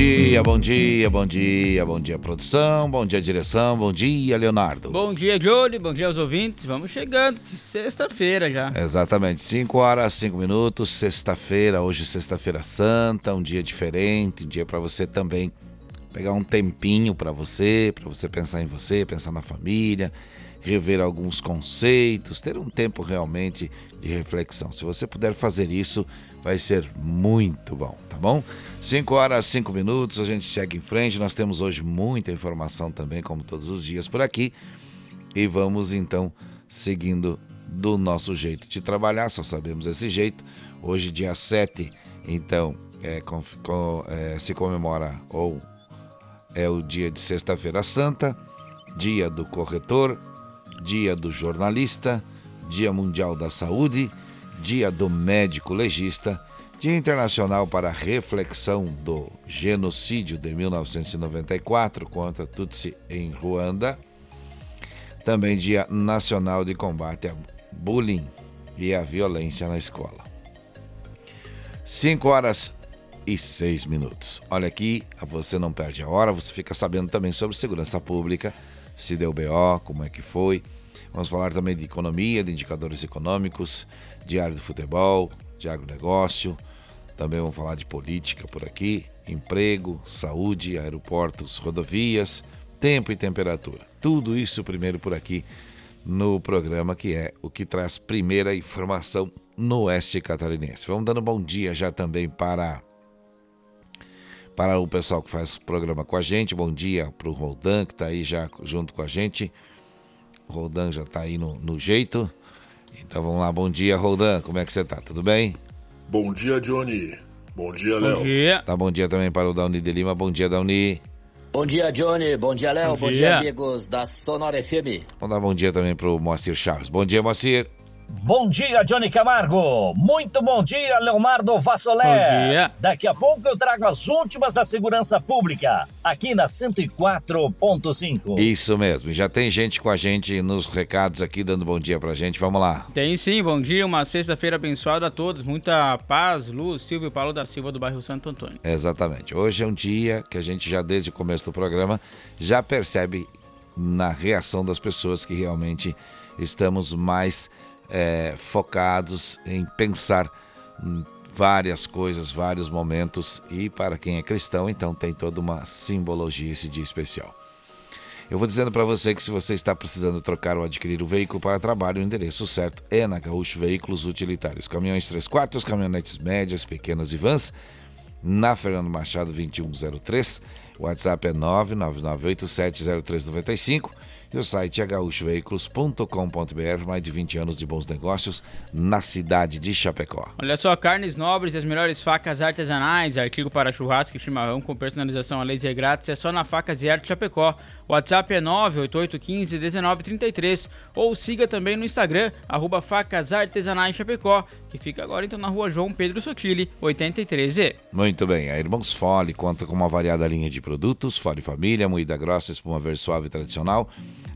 Dia, bom dia, bom dia, bom dia, produção, bom dia, direção, bom dia, Leonardo. Bom dia, Johnny, bom dia aos ouvintes. Vamos chegando, sexta-feira já. Exatamente, 5 horas, 5 minutos, sexta-feira, hoje sexta-feira santa, um dia diferente, um dia para você também pegar um tempinho para você, para você pensar em você, pensar na família, rever alguns conceitos, ter um tempo realmente de reflexão. Se você puder fazer isso, vai ser muito bom, tá bom? 5 horas, 5 minutos, a gente segue em frente. Nós temos hoje muita informação também, como todos os dias por aqui. E vamos então seguindo do nosso jeito de trabalhar, só sabemos esse jeito. Hoje, dia 7, então, é, com, com, é, se comemora ou é o dia de Sexta-feira Santa, dia do corretor, dia do jornalista, dia mundial da saúde Dia do Médico Legista, Dia Internacional para a Reflexão do Genocídio de 1994 contra Tutsi em Ruanda, também Dia Nacional de Combate a Bullying e a Violência na Escola. 5 horas e 6 minutos. Olha aqui, você não perde a hora, você fica sabendo também sobre segurança pública, se deu BO, como é que foi. Vamos falar também de economia, de indicadores econômicos, Diário do Futebol, de agronegócio. Também vamos falar de política por aqui, emprego, saúde, aeroportos, rodovias, tempo e temperatura. Tudo isso primeiro por aqui no programa que é o que traz primeira informação no oeste catarinense. Vamos dando bom dia já também para para o pessoal que faz o programa com a gente. Bom dia para o Roldan que está aí já junto com a gente. Roldan já está aí no, no jeito. Então vamos lá, bom dia, Roldan. Como é que você tá? Tudo bem? Bom dia, Johnny. Bom dia, Léo. Bom dia. Tá bom dia também para o Dauni de Lima. Bom dia, Dauni. Bom dia, Johnny. Bom dia, Léo. Bom, bom dia. dia. amigos da Sonora FM. Vamos dar bom dia também para o Moacir Chaves. Bom dia, Moacir. Bom dia, Johnny Camargo. Muito bom dia, Leonardo Vassolé. Bom dia. Daqui a pouco eu trago as últimas da segurança pública, aqui na 104.5. Isso mesmo. Já tem gente com a gente nos recados aqui, dando bom dia pra gente. Vamos lá. Tem sim, bom dia. Uma sexta-feira abençoada a todos. Muita paz, luz. Silvio Paulo da Silva, do bairro Santo Antônio. Exatamente. Hoje é um dia que a gente já, desde o começo do programa, já percebe na reação das pessoas que realmente estamos mais é, focados em pensar várias coisas, vários momentos e para quem é cristão, então tem toda uma simbologia esse dia especial. Eu vou dizendo para você que se você está precisando trocar ou adquirir o veículo para trabalho, o endereço certo é na Gaúcho Veículos Utilitários. Caminhões 3 quartos, caminhonetes médias, pequenas e vans, na Fernando Machado 2103. O WhatsApp é 999870395 e o site é gaúchoveículos.com.br, mais de 20 anos de bons negócios na cidade de Chapecó. Olha só, carnes nobres e as melhores facas artesanais, artigo para churrasco e chimarrão com personalização a laser grátis é só na Facas e Arte Chapecó. O WhatsApp é 988151933 ou siga também no Instagram, arroba Facas Artesanais Chapecó, que fica agora então na rua João Pedro Sotile, 83E. Muito bem, a Irmãos Fole conta com uma variada linha de produtos, Fole Família, moída grossa, espuma verde suave tradicional,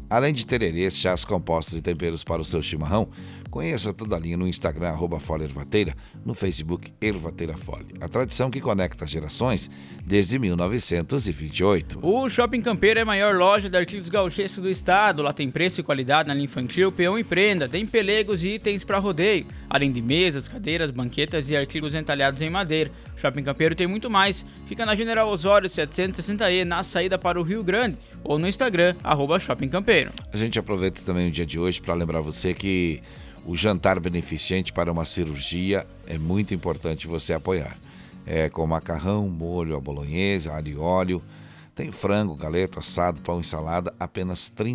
Além de tererês, chás compostos e temperos para o seu chimarrão, conheça toda a linha no Instagram, arroba Ervateira, no Facebook Ervateira Fole. A tradição que conecta gerações desde 1928. O Shopping Campeiro é a maior loja de artigos gauchescos do estado. Lá tem preço e qualidade na linha infantil, peão e prenda. Tem pelegos e itens para rodeio, além de mesas, cadeiras, banquetas e artigos entalhados em madeira. Shopping Campeiro tem muito mais. Fica na General Osório 760E, na saída para o Rio Grande, ou no Instagram, arroba Shopping Campeiro. A gente aproveita também o dia de hoje para lembrar você que o jantar beneficente para uma cirurgia é muito importante você apoiar. É com macarrão, molho, a bolonhesa, alho e óleo. Tem frango, galeto, assado, pão e salada, apenas R$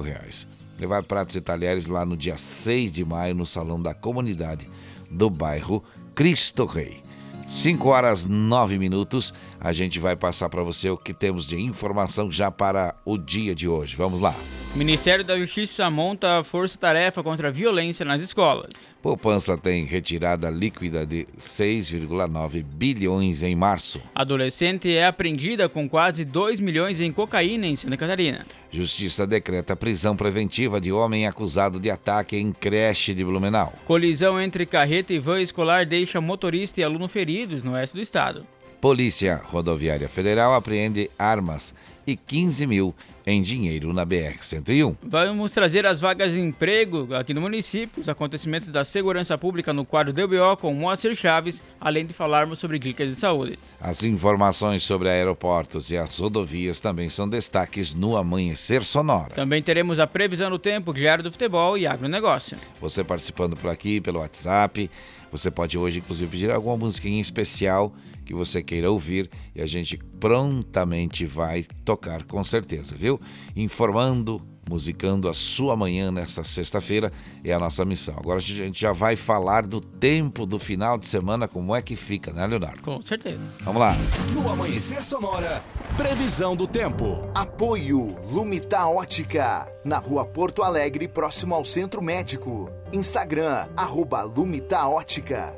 reais. Levar pratos e talheres lá no dia 6 de maio no Salão da Comunidade do bairro Cristo Rei. 5 horas 9 minutos. A gente vai passar para você o que temos de informação já para o dia de hoje. Vamos lá. Ministério da Justiça monta força-tarefa contra a violência nas escolas. Poupança tem retirada líquida de 6,9 bilhões em março. Adolescente é apreendida com quase 2 milhões em cocaína em Santa Catarina. Justiça decreta prisão preventiva de homem acusado de ataque em creche de Blumenau. Colisão entre carreta e van escolar deixa motorista e aluno feridos no oeste do estado. Polícia Rodoviária Federal apreende armas e 15 mil em dinheiro na BR-101. Vamos trazer as vagas de emprego aqui no município, os acontecimentos da segurança pública no quadro DBO com Moacir Chaves, além de falarmos sobre dicas de saúde. As informações sobre aeroportos e as rodovias também são destaques no Amanhecer Sonora. Também teremos a previsão do tempo, diário do futebol e agronegócio. Você participando por aqui, pelo WhatsApp, você pode hoje inclusive pedir alguma em especial que você queira ouvir e a gente prontamente vai tocar com certeza, viu? Informando, musicando a sua manhã nesta sexta-feira é a nossa missão. Agora a gente já vai falar do tempo do final de semana, como é que fica, né, Leonardo? Com certeza. Vamos lá. No Amanhecer Sonora, previsão do tempo. Apoio Lumita Ótica, na rua Porto Alegre, próximo ao Centro Médico. Instagram, arroba Lumita Ótica.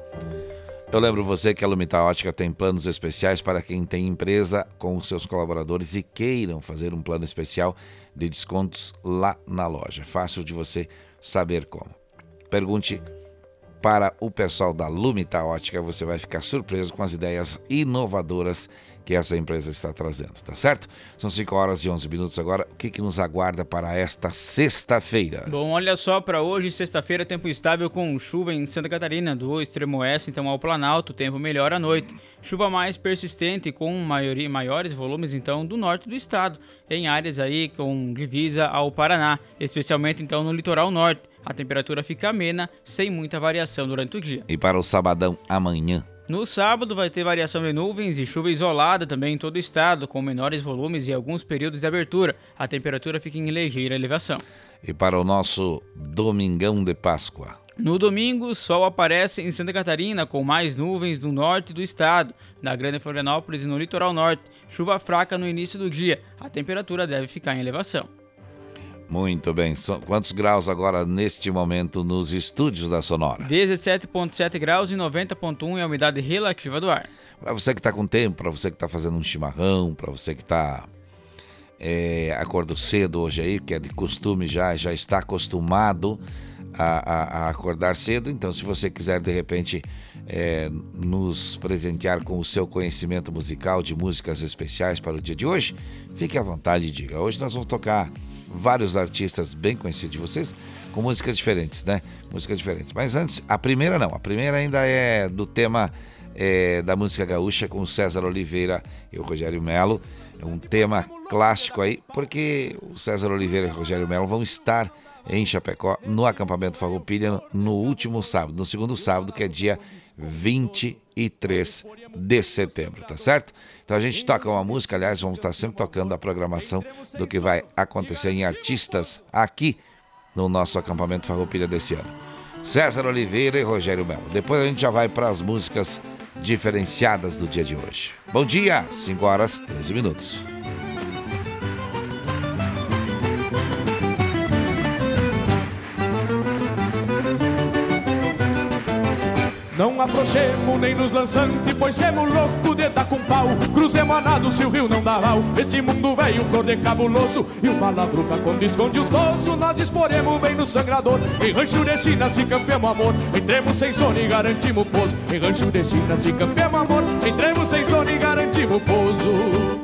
Eu lembro você que a Lumita Ótica tem planos especiais para quem tem empresa com seus colaboradores e queiram fazer um plano especial de descontos lá na loja. Fácil de você saber como. Pergunte para o pessoal da Lumita Ótica, você vai ficar surpreso com as ideias inovadoras que essa empresa está trazendo, tá certo? São 5 horas e 11 minutos agora. O que, que nos aguarda para esta sexta-feira? Bom, olha só, para hoje, sexta-feira, tempo estável com chuva em Santa Catarina, do extremo oeste, então ao Planalto, tempo melhor à noite. Chuva mais persistente com maioria, maiores volumes então do norte do estado, em áreas aí com divisa ao Paraná, especialmente então no litoral norte. A temperatura fica amena, sem muita variação durante o dia. E para o sabadão amanhã? No sábado vai ter variação de nuvens e chuva isolada também em todo o estado, com menores volumes e alguns períodos de abertura. A temperatura fica em ligeira elevação. E para o nosso domingão de Páscoa? No domingo, sol aparece em Santa Catarina com mais nuvens no norte do estado, na Grande Florianópolis e no litoral norte. Chuva fraca no início do dia. A temperatura deve ficar em elevação. Muito bem. São quantos graus agora neste momento nos estúdios da Sonora? 17,7 graus e 90,1 é a umidade relativa do ar. Para você que está com tempo, para você que está fazendo um chimarrão, para você que está é, acordou cedo hoje aí, que é de costume já, já está acostumado a, a, a acordar cedo. Então, se você quiser de repente é, nos presentear com o seu conhecimento musical de músicas especiais para o dia de hoje, fique à vontade e diga. Hoje nós vamos tocar vários artistas bem conhecidos de vocês, com músicas diferentes, né? Músicas diferentes. Mas antes, a primeira não, a primeira ainda é do tema é, da música gaúcha com César Oliveira e o Rogério Melo. É um tema clássico aí, porque o César Oliveira e o Rogério Melo vão estar em Chapecó, no acampamento Farroupilha, no último sábado, no segundo sábado, que é dia 23 de setembro, tá certo? Então a gente toca uma música, aliás, vamos estar sempre tocando a programação do que vai acontecer em artistas aqui no nosso acampamento Farroupilha desse ano. César Oliveira e Rogério Melo. Depois a gente já vai para as músicas diferenciadas do dia de hoje. Bom dia, 5 horas 13 minutos. Afrouxemos nem nos lançante, pois semos louco de dar com pau. Cruzemos a nado se o rio não dá mal. Esse mundo velho cor de cabuloso. E o malagruca quando esconde o toso, nós exporemos bem no sangrador. Em rancho de China se campeamos amor. Entremos sem sono e garantimos pouso. Em rancho de China se campeamos amor. Entremos sem sono e garantimos pouso.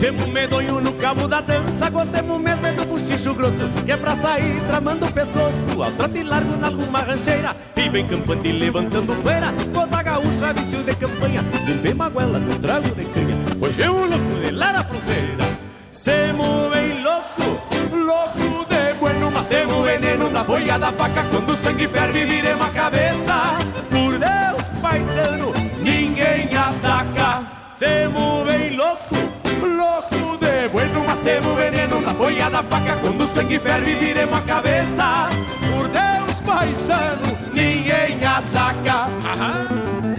Semos medonho no cabo da dança, gostemos mesmo é do buchicho grosso, que é pra sair tramando o pescoço, ao trote largo na alguma rancheira, e bem campante levantando poeira, toda gaúcha, vício de campanha, bem maguela com trago de canha, hoje é o louco de lá na fronteira. Semos bem louco, louco de bueno, mas temos veneno na boia da faca, quando o sangue ferve viremos a cabeça, por Deus, paisano, ninguém ataca, semos bem louco, louco de bueno, mas temos veneno na boia da faca. Quando o sangue ferve, viremos a cabeça. Por Deus, paisano, ninguém ataca. Aham.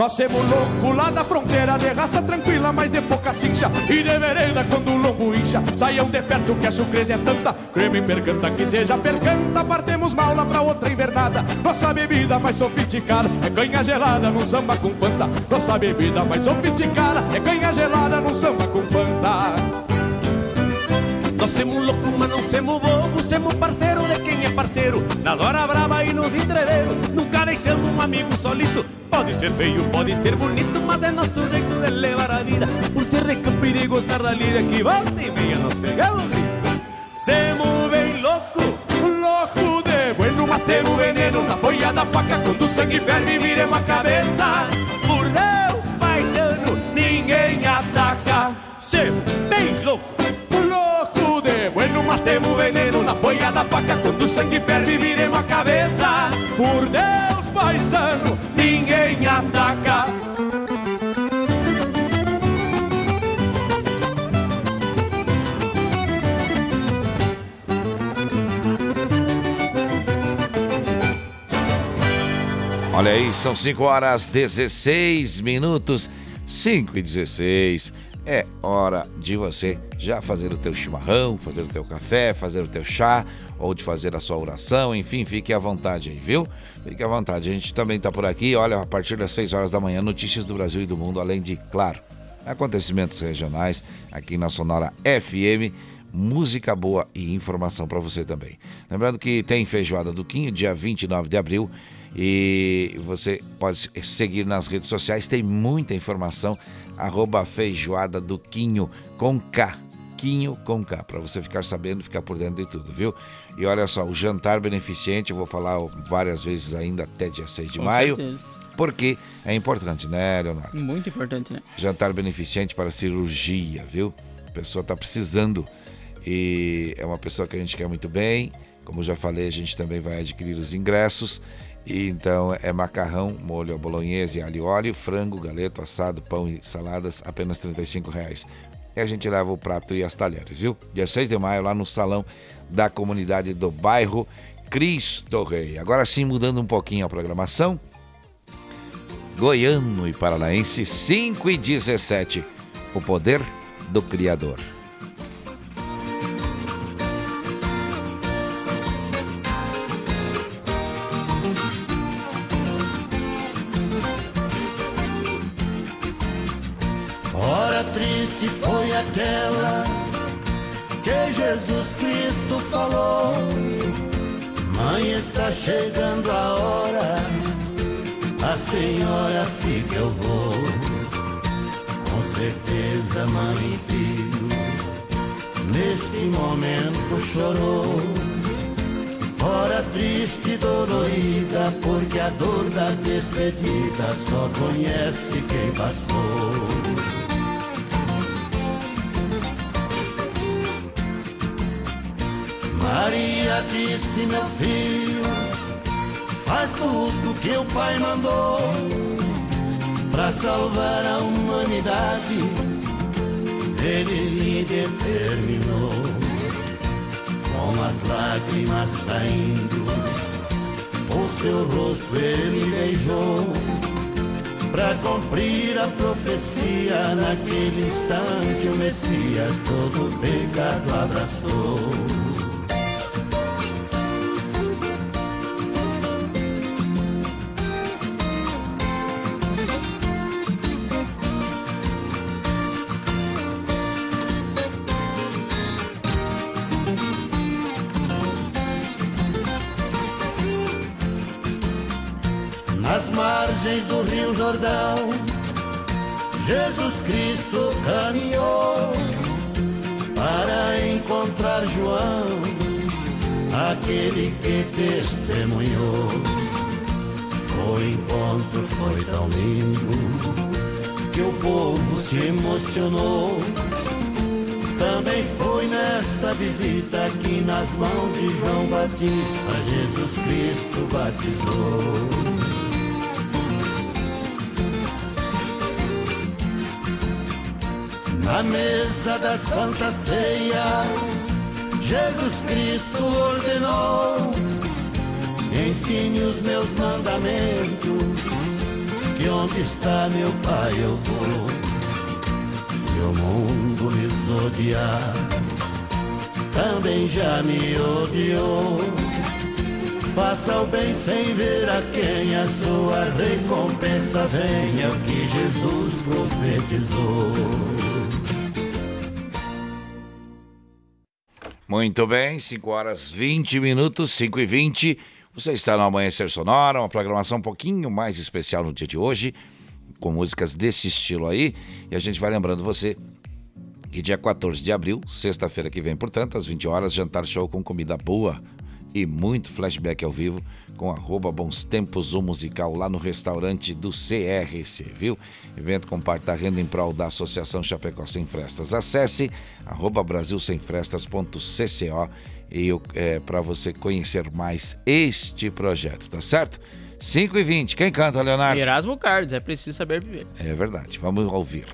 Nós semos louco lá da fronteira, de raça tranquila, mas de pouca cincha. E de vereda quando o lombo incha, saiam de perto que a surpresa é tanta. Creme percanta que seja percanta, partemos mal lá pra outra invernada. Nossa bebida mais sofisticada é canha gelada num samba com panta. Nossa bebida mais sofisticada é canha gelada num samba com panta. Nós semos louco, mas não semos bobo, semos parceiro de quem é parceiro. Nas horas brava e nos entreveiros, nunca deixamos um amigo solito. Pode ser feio, pode ser bonito, mas é nosso jeito de levar a vida. Por ser de campo e de gostar da lida, que volta e meia nós pegamos grito. Semos bem louco, louco de bueno, mas temos veneno na folha da faca. Quando o sangue ferve, viremos a cabeça. Por Deus, paisano, ninguém ataca. Sangue ferve, viremos a cabeça. Por Deus, paisano, ninguém ataca. Olha aí, são 5 horas 16 minutos, 5 e 16. É hora de você já fazer o teu chimarrão, fazer o teu café, fazer o teu chá, ou de fazer a sua oração, enfim, fique à vontade aí, viu? Fique à vontade. A gente também está por aqui, olha, a partir das 6 horas da manhã, notícias do Brasil e do mundo, além de, claro, acontecimentos regionais aqui na Sonora FM música boa e informação para você também. Lembrando que tem feijoada do Quinho, dia 29 de abril, e você pode seguir nas redes sociais, tem muita informação, arroba feijoada do Quinho com K. Quinho com K, para você ficar sabendo, ficar por dentro de tudo, viu? E olha só, o jantar beneficente, eu vou falar várias vezes ainda até dia 6 de Com maio. certeza. Porque é importante, né, Leonardo? Muito importante, né? Jantar beneficente para cirurgia, viu? A pessoa está precisando e é uma pessoa que a gente quer muito bem. Como já falei, a gente também vai adquirir os ingressos. E então é macarrão, molho à bolonhesa, alho e óleo, frango, galeto, assado, pão e saladas, apenas 35 reais. E a gente leva o prato e as talheres, viu? Dia 6 de maio, lá no salão da comunidade do bairro Cristo Rei. Agora sim, mudando um pouquinho a programação. Goiano e Paranaense, 5 e 17. O poder do Criador. Hora triste foi aquela que Jesus Cristo falou. Mãe, está chegando a hora, a senhora fica, eu vou. Com certeza, mãe e filho, neste momento chorou. Hora triste e dolorida, porque a dor da despedida só conhece quem passou. Maria disse, meu filho, faz tudo que o pai mandou para salvar a humanidade. Ele lhe determinou, com as lágrimas caindo, o seu rosto ele beijou. Para cumprir a profecia, naquele instante o Messias todo pecado abraçou. Jesus Cristo caminhou para encontrar João, aquele que testemunhou. O encontro foi tão lindo que o povo se emocionou. Também foi nesta visita que nas mãos de João Batista Jesus Cristo batizou. Na mesa da Santa Ceia, Jesus Cristo ordenou: ensine os meus mandamentos, que onde está meu pai eu vou. Se o mundo lhes odiar, também já me odiou. Faça o bem sem ver a quem a sua recompensa é o que Jesus profetizou. Muito bem, 5 horas 20 minutos, 5 e 20. Você está no Amanhecer Sonora, uma programação um pouquinho mais especial no dia de hoje, com músicas desse estilo aí. E a gente vai lembrando você que dia 14 de abril, sexta-feira que vem, portanto, às 20 horas, jantar show com comida boa e muito flashback ao vivo com arroba Bons Tempos, o musical lá no restaurante do CRC, viu? Evento com parte da renda em prol da Associação Chapecó Sem Frestas. Acesse arroba brasilsemfrestas.cco e é, para você conhecer mais este projeto, tá certo? 5 e 20 quem canta, Leonardo? Erasmo Carlos, é preciso saber viver. É verdade, vamos ouvir.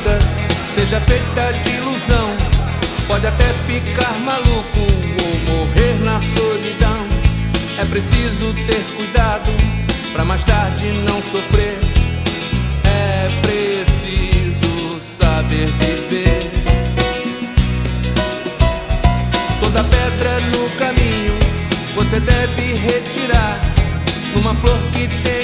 Vida seja feita de ilusão pode até ficar maluco ou morrer na solidão. É preciso ter cuidado para mais tarde não sofrer. É preciso saber viver. Toda pedra no caminho você deve retirar. Numa flor que tem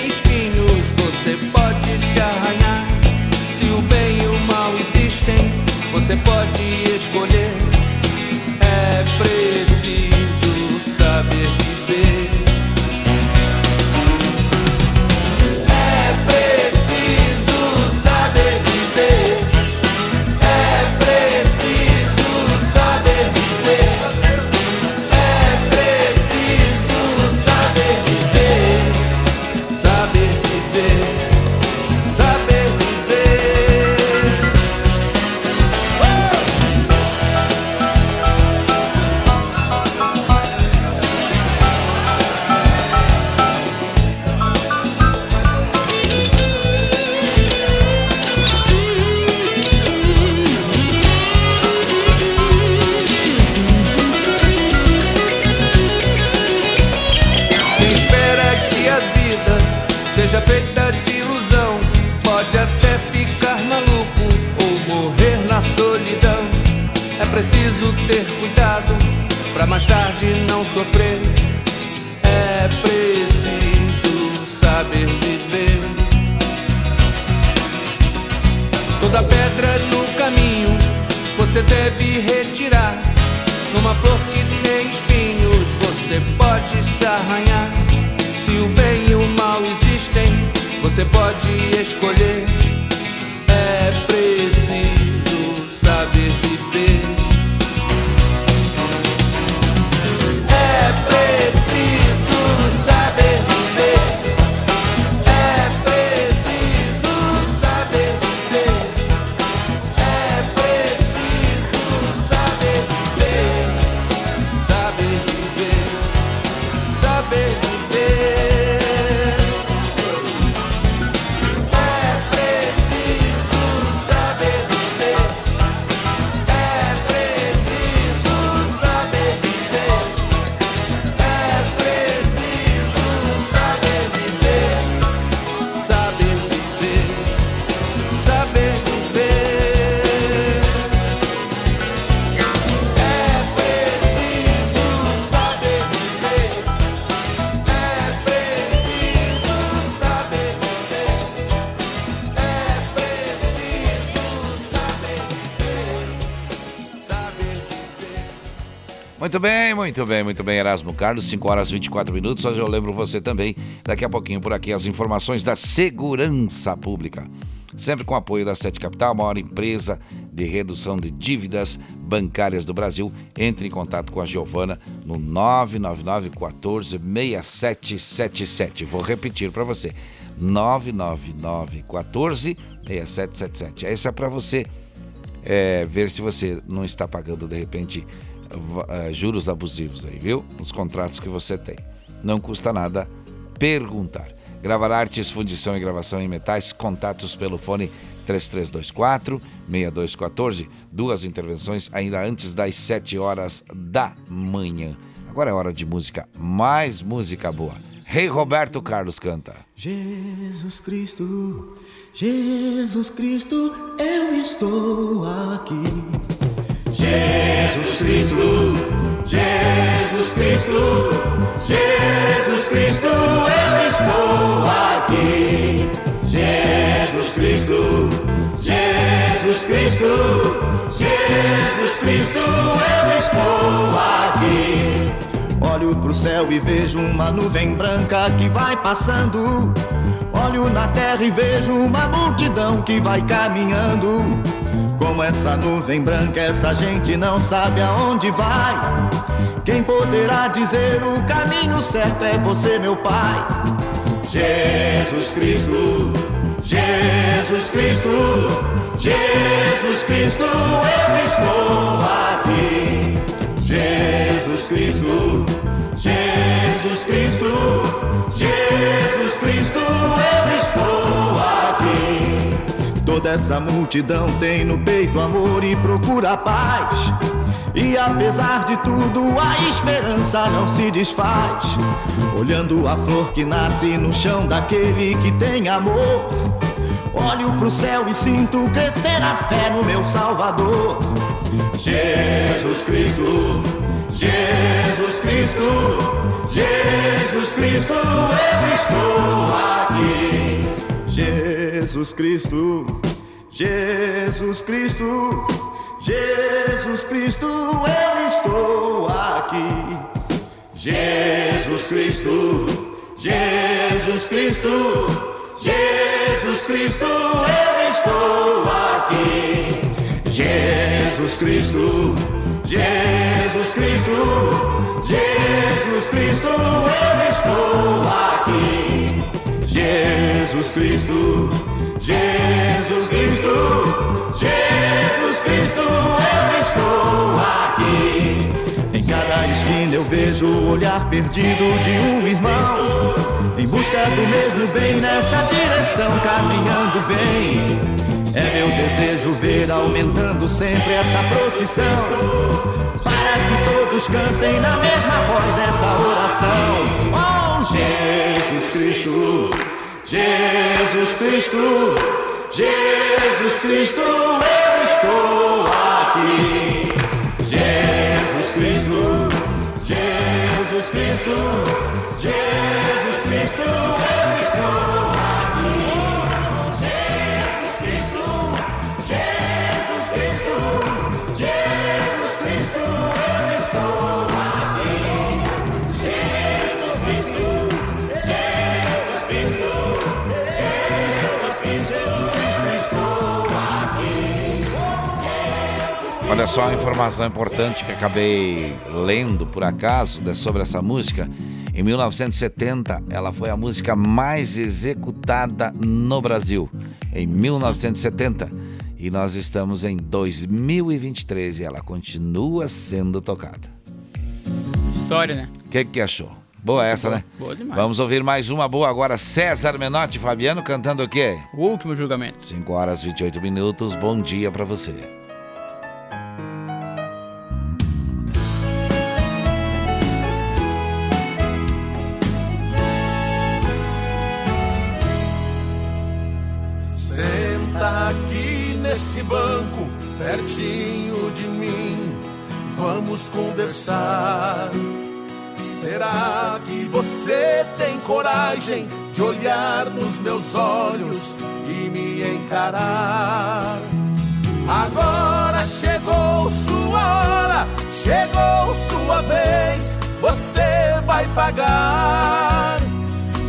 Muito bem, muito bem, muito bem, Erasmo Carlos, 5 horas e 24 minutos. Hoje eu lembro você também, daqui a pouquinho por aqui, as informações da segurança pública. Sempre com apoio da Sete Capital, maior empresa de redução de dívidas bancárias do Brasil. Entre em contato com a Giovana no 999 14 6777. Vou repetir para você. 99914 6777. Essa é para você é, ver se você não está pagando de repente juros abusivos aí, viu? Nos contratos que você tem. Não custa nada perguntar. Gravar artes, fundição e gravação em metais, contatos pelo fone 3324 6214. Duas intervenções ainda antes das 7 horas da manhã. Agora é hora de música, mais música boa. Rei Roberto Carlos canta. Jesus Cristo, Jesus Cristo, eu estou aqui. Jesus Cristo, Jesus Cristo, Jesus Cristo, eu estou aqui. Jesus Cristo, Jesus Cristo, Jesus Olho pro céu e vejo uma nuvem branca que vai passando. Olho na terra e vejo uma multidão que vai caminhando. Como essa nuvem branca, essa gente não sabe aonde vai. Quem poderá dizer o caminho certo é você, meu Pai. Jesus Cristo, Jesus Cristo, Jesus Cristo, eu estou aqui. Jesus Cristo, Jesus Cristo, Jesus Cristo, eu estou aqui. Toda essa multidão tem no peito amor e procura paz. E apesar de tudo, a esperança não se desfaz. Olhando a flor que nasce no chão daquele que tem amor. Olho pro céu e sinto crescer a fé no meu Salvador. Jesus Cristo, Jesus Cristo, Jesus Cristo, eu estou aqui. Jesus Cristo, Jesus Cristo, Jesus Cristo, eu estou aqui. Jesus Cristo, Jesus Cristo. Jesus Cristo, eu estou aqui. Jesus Cristo, Jesus Cristo, Jesus Cristo, eu estou aqui. Jesus Cristo, Jesus Cristo, Jesus Cristo, eu estou aqui. Em cada esquina eu vejo o olhar perdido de um irmão. Em busca do mesmo bem, nessa direção caminhando vem. É meu desejo ver aumentando sempre essa procissão. Para que todos cantem na mesma voz essa oração. Oh Jesus Cristo, Jesus Cristo, Jesus Cristo, eu estou aqui. Jesus Cristo, Jesus Cristo, Jesus Cristo, Olha só a informação importante que acabei lendo por acaso sobre essa música. Em 1970, ela foi a música mais executada no Brasil. Em 1970. E nós estamos em 2023 e ela continua sendo tocada. História, né? O que, que achou? Boa essa, Boa, né? boa demais. Vamos ouvir mais uma boa agora. César Menotti Fabiano cantando o quê? O último julgamento. 5 horas e 28 minutos. Bom dia para você. Banco, pertinho de mim. Vamos conversar. Será que você tem coragem de olhar nos meus olhos e me encarar? Agora chegou sua hora, chegou sua vez, você vai pagar.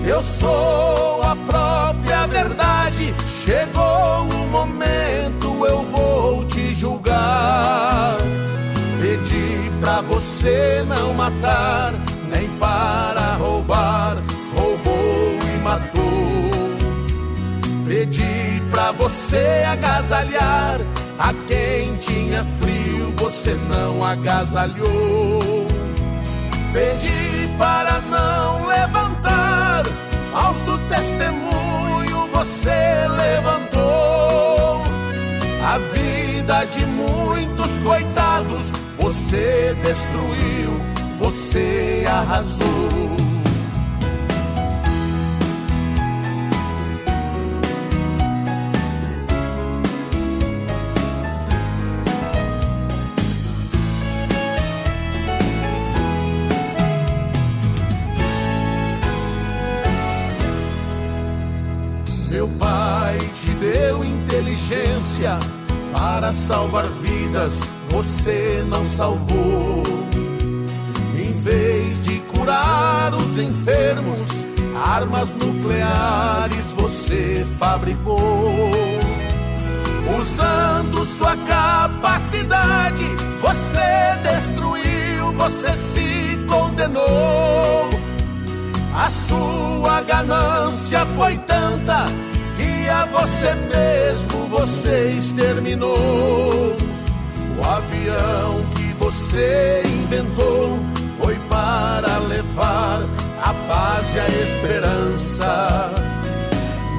Eu sou a própria verdade. Chegou o momento, Pedi pra você não matar, nem para roubar. Roubou e matou. você agasalhar. A quem tinha frio você não agasalhou. Pedi para não levantar, falso testemunho você levantou. A de muitos coitados você destruiu, você arrasou. Meu pai te deu inteligência para salvar vidas, você não salvou. Em vez de curar os enfermos, armas nucleares você fabricou. Usando sua capacidade, você destruiu, você se condenou. A sua ganância foi tanta a você mesmo você exterminou. O avião que você inventou foi para levar a paz e a esperança,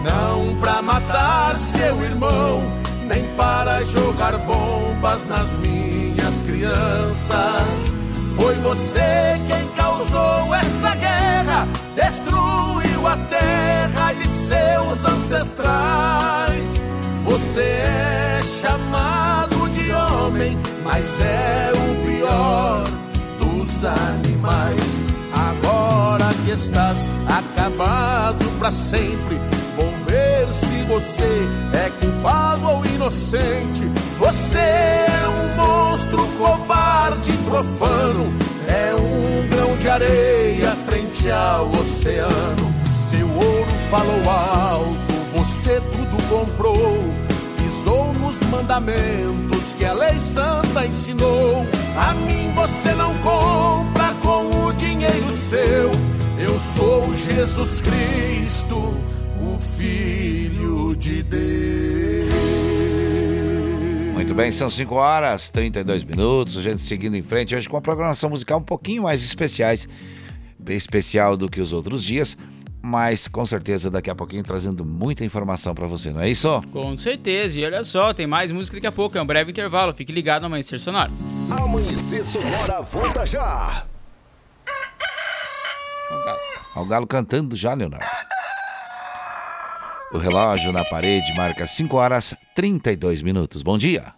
não para matar seu irmão, nem para jogar bombas nas minhas crianças. Foi você quem causou essa guerra, destruiu a terra e seus ancestrais. Você é chamado de homem, mas é o pior dos animais. Agora que estás acabado para sempre, vou ver se você é culpado ou inocente. Você é um monstro covarde, profano, é um grão de areia frente ao oceano. Seu ouro falou alto, você tudo comprou. Pisou nos mandamentos que a lei santa ensinou. A mim você não compra com o dinheiro seu. Eu sou Jesus Cristo, o Filho de Deus. Muito bem, são 5 horas 32 minutos, a gente seguindo em frente hoje com uma programação musical um pouquinho mais especiais, bem especial do que os outros dias, mas com certeza daqui a pouquinho trazendo muita informação para você, não é isso? Com certeza, e olha só, tem mais música daqui a pouco, é um breve intervalo, fique ligado no Amanhecer Sonora. Amanhecer Sonora volta já! Ao galo cantando já, Leonardo. O relógio na parede marca 5 horas 32 minutos. Bom dia.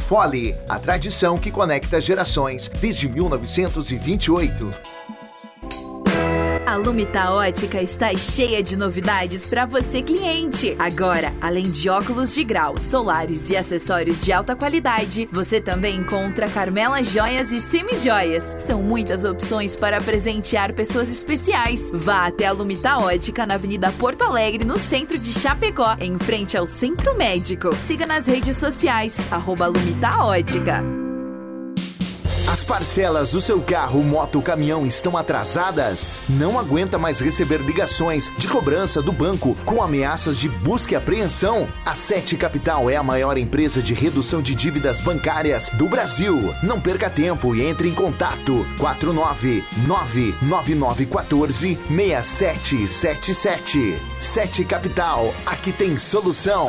Fole, a tradição que conecta gerações desde 1928. A Lumita Ótica está cheia de novidades para você cliente. Agora, além de óculos de grau, solares e acessórios de alta qualidade, você também encontra Carmela Joias e Semi-Joias. São muitas opções para presentear pessoas especiais. Vá até a Lumita Ótica na Avenida Porto Alegre, no centro de Chapecó, em frente ao Centro Médico. Siga nas redes sociais, arroba Lumita Ótica. As parcelas do seu carro, moto caminhão estão atrasadas? Não aguenta mais receber ligações de cobrança do banco com ameaças de busca e apreensão? A Sete Capital é a maior empresa de redução de dívidas bancárias do Brasil. Não perca tempo e entre em contato 4999914 6777. Sete Capital, aqui tem solução.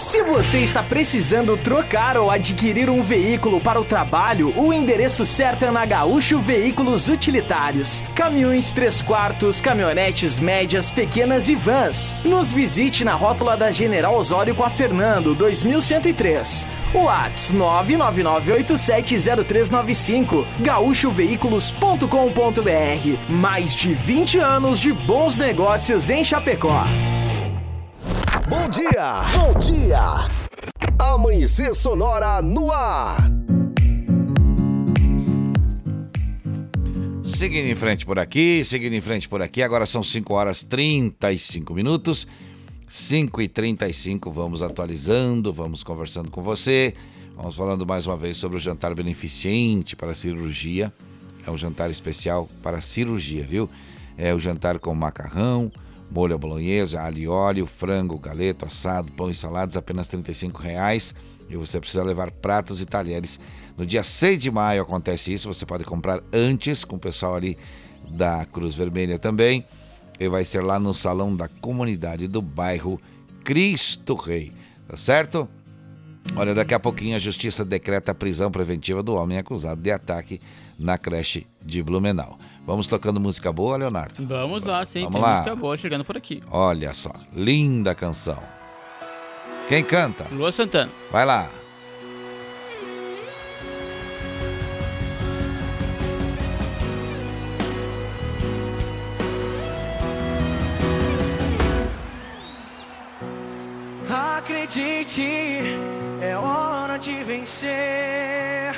Se você está precisando trocar ou adquirir um veículo para o trabalho, o endereço certo é na Gaúcho Veículos Utilitários. Caminhões 3 quartos, caminhonetes médias, pequenas e vans. Nos visite na rótula da General Osório com a Fernando, 2103. Whats 999870395 gaúchoveículos.com.br Mais de 20 anos de bons negócios em Chapecó. Bom dia, bom dia. Amanhecer Sonora no ar. Seguindo em frente por aqui, seguindo em frente por aqui, agora são 5 horas 35 minutos. 5 e 35 vamos atualizando, vamos conversando com você. Vamos falando mais uma vez sobre o jantar beneficente para cirurgia. É um jantar especial para cirurgia, viu? É o jantar com macarrão, molho à bolonhesa, alho e óleo, frango, galeto, assado, pão e saladas, apenas 35 reais. E você precisa levar pratos e talheres. No dia 6 de maio acontece isso, você pode comprar antes com o pessoal ali da Cruz Vermelha também. E vai ser lá no salão da comunidade do bairro Cristo Rei, tá certo? Olha, daqui a pouquinho a justiça decreta a prisão preventiva do homem acusado de ataque na creche de Blumenau. Vamos tocando música boa, Leonardo? Vamos lá, sim. Vamos tem lá. música boa chegando por aqui. Olha só, linda canção. Quem canta? Lua Santana. Vai lá. Acredite, é hora de vencer.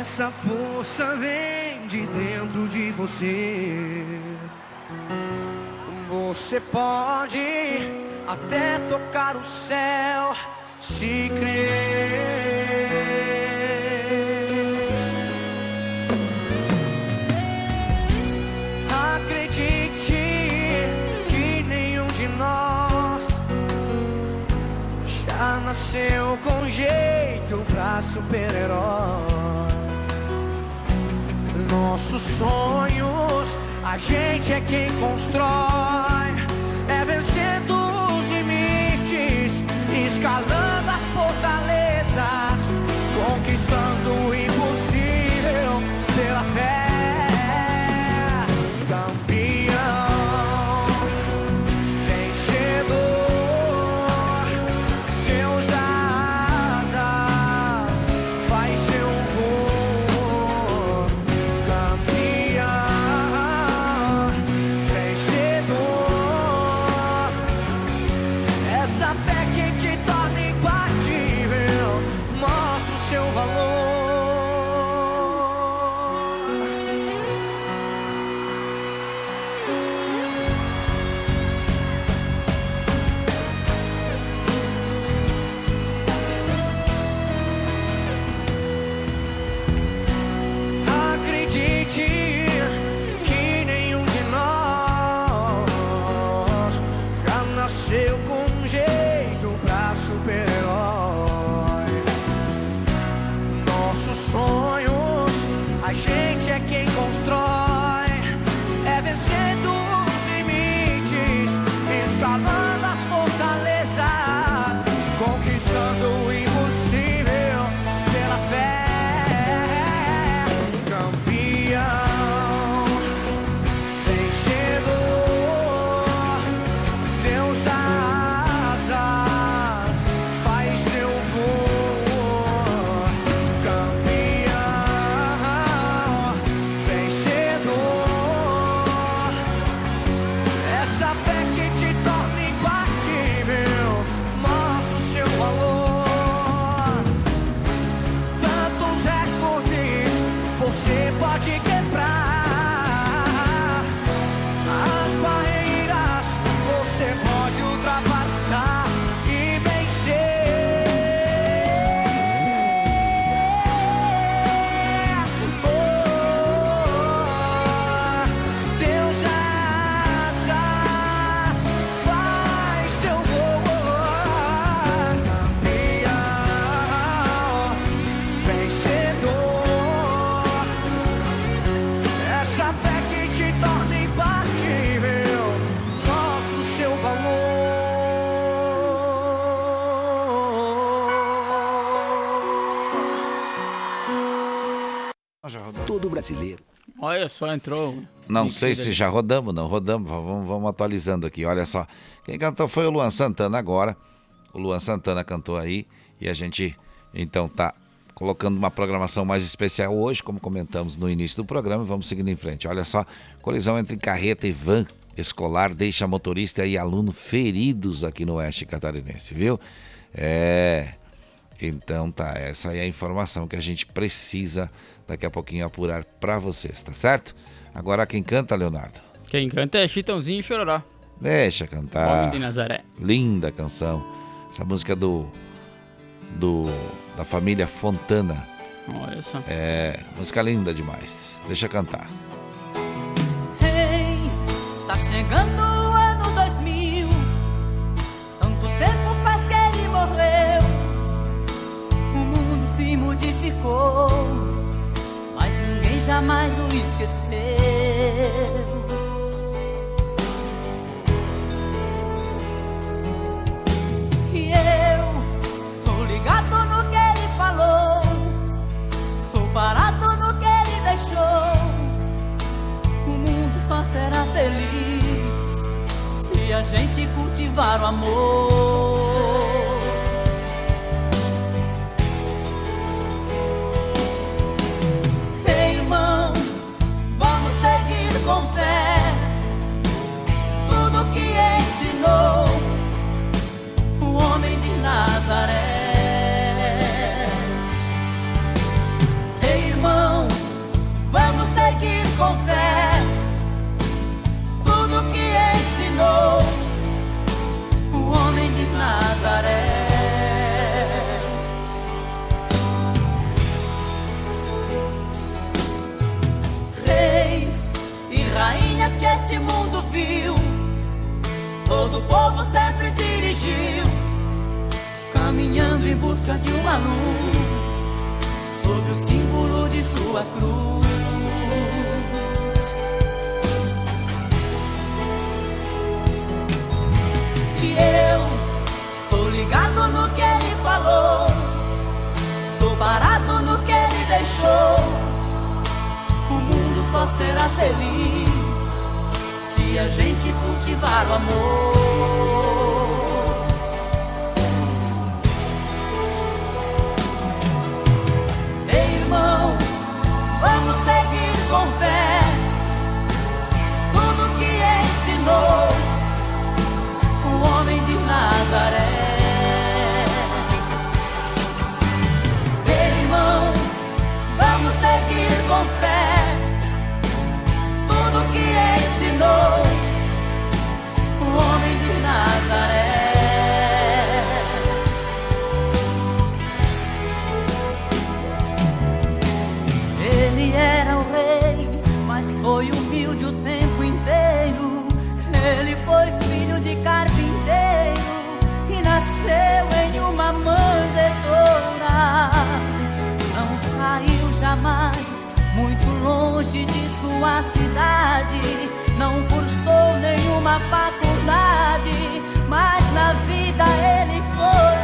Essa força vem de dentro de você. Você pode até tocar o céu se crer. Acredite que nenhum de nós já nasceu com jeito pra super-herói. Nossos sonhos, a gente é quem constrói. É vencendo os limites, escalando as fortalezas, Olha só, entrou. Não sei se já rodamos, não rodamos, vamos, vamos atualizando aqui. Olha só, quem cantou foi o Luan Santana agora. O Luan Santana cantou aí e a gente então tá colocando uma programação mais especial hoje, como comentamos no início do programa. Vamos seguindo em frente. Olha só, colisão entre carreta e van escolar deixa motorista e aluno feridos aqui no Oeste Catarinense, viu? É. Então tá, essa é a informação que a gente precisa daqui a pouquinho apurar para vocês, tá certo? Agora quem canta, Leonardo? Quem canta é Chitãozinho e Chororó. Deixa cantar. Homem de Nazaré. Linda canção. Essa música do do da família Fontana. Olha só. É, música linda demais. Deixa cantar. Hey, está chegando o ano 2000. Tanto tempo faz que ele morreu. O mundo se modificou, jamais o esqueceu. E eu sou ligado no que ele falou, sou parado no que ele deixou. O mundo só será feliz se a gente cultivar o amor. Seguir com todo povo sempre dirigiu, caminhando em busca de uma luz, sob o símbolo de sua cruz. E eu sou ligado no que ele falou, sou parado no que ele deixou. O mundo só será feliz a gente cultivar o amor. Ei, irmão, vamos seguir com fé tudo que ensinou o homem de Nazaré. Ei, irmão, vamos seguir com fé longe de sua cidade. Não cursou nenhuma faculdade, mas na vida ele foi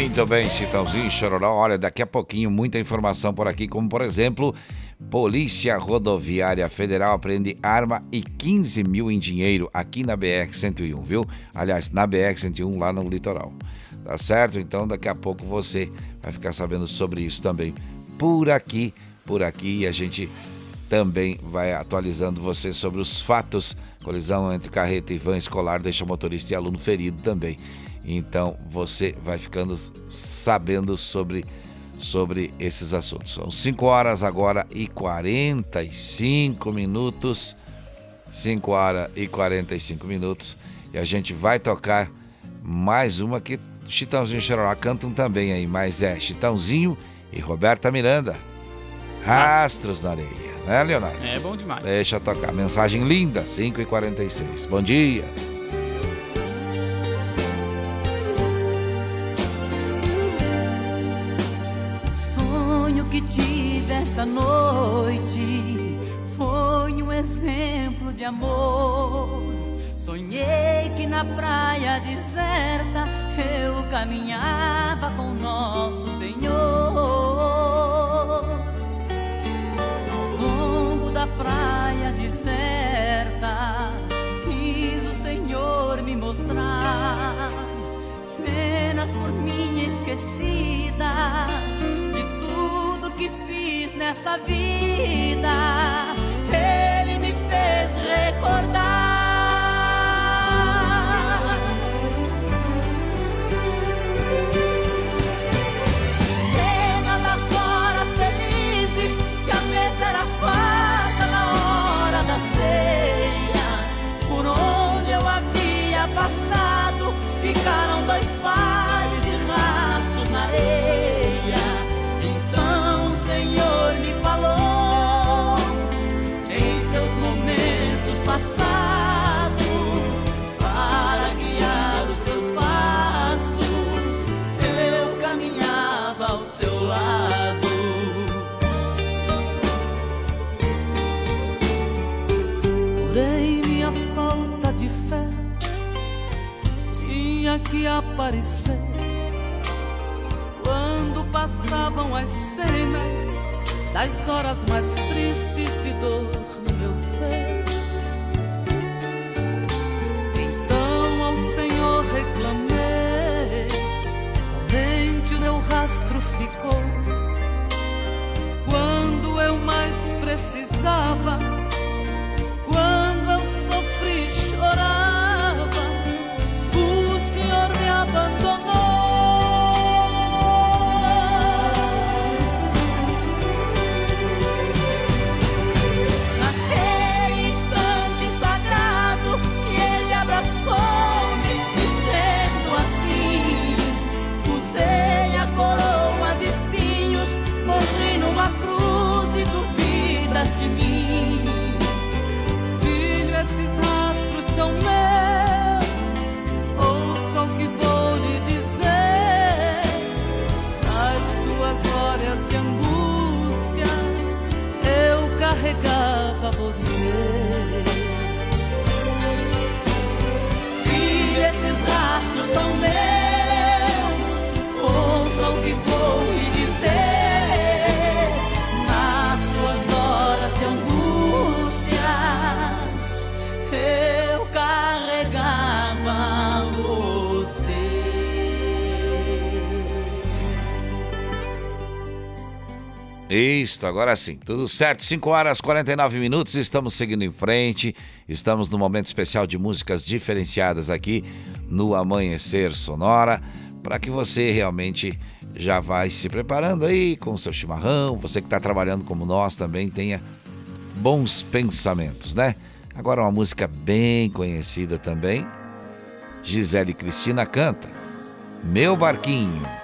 Muito bem, Chitãozinho Chororó. Olha, daqui a pouquinho muita informação por aqui, como por exemplo, Polícia Rodoviária Federal apreende arma e 15 mil em dinheiro aqui na BR-101, viu? Aliás, na BR-101 lá no litoral. Tá certo? Então daqui a pouco você vai ficar sabendo sobre isso também. Por aqui, por aqui, a gente também vai atualizando você sobre os fatos. Colisão entre carreta e van escolar deixa motorista e aluno ferido também. Então você vai ficando sabendo sobre, sobre esses assuntos. São 5 horas agora e 45 minutos. 5 horas e 45 minutos. E a gente vai tocar mais uma que Chitãozinho e Chororó cantam também aí, mas é Chitãozinho e Roberta Miranda. Rastros na areia, né, Leonardo? É bom demais. Deixa tocar. Mensagem linda, 5 e 46 Bom dia. Esta noite foi um exemplo de amor. Sonhei que na praia deserta eu caminhava com nosso Senhor. Ao longo da praia deserta, quis o Senhor me mostrar cenas por mim esquecidas que fiz nessa vida. Ele me fez recordar. Aparecer quando passavam as cenas das horas mais tristes de dor no meu ser. Então ao Senhor reclamei, somente o meu rastro ficou. Quando eu mais precisava, quando eu sofri e eu carregava você. Isso, agora sim, tudo certo. 5 horas e 49 minutos, estamos seguindo em frente. Estamos no momento especial de músicas diferenciadas aqui no Amanhecer Sonora, para que você realmente já vai se preparando aí com o seu chimarrão. Você que está trabalhando como nós também tenha bons pensamentos, né? Agora uma música bem conhecida também. Gisele Cristina canta Meu Barquinho.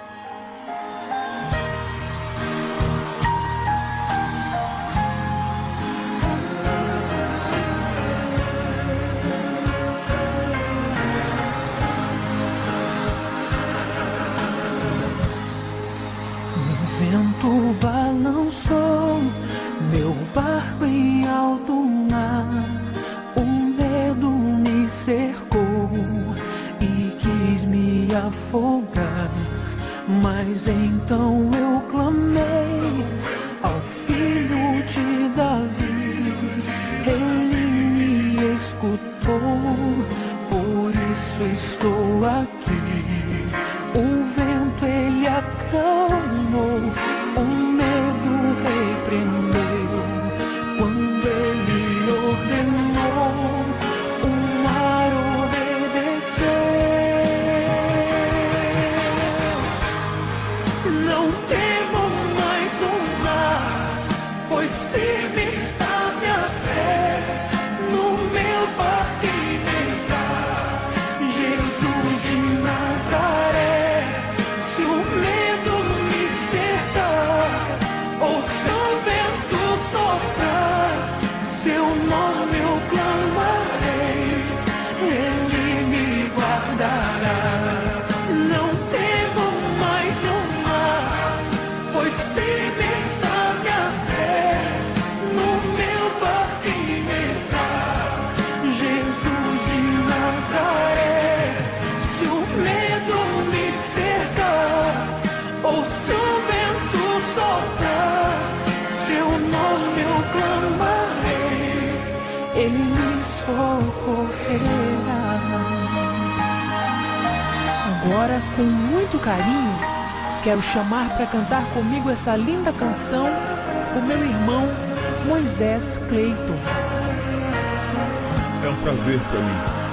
Para cantar comigo essa linda canção o meu irmão Moisés Cleiton. É um prazer para mim.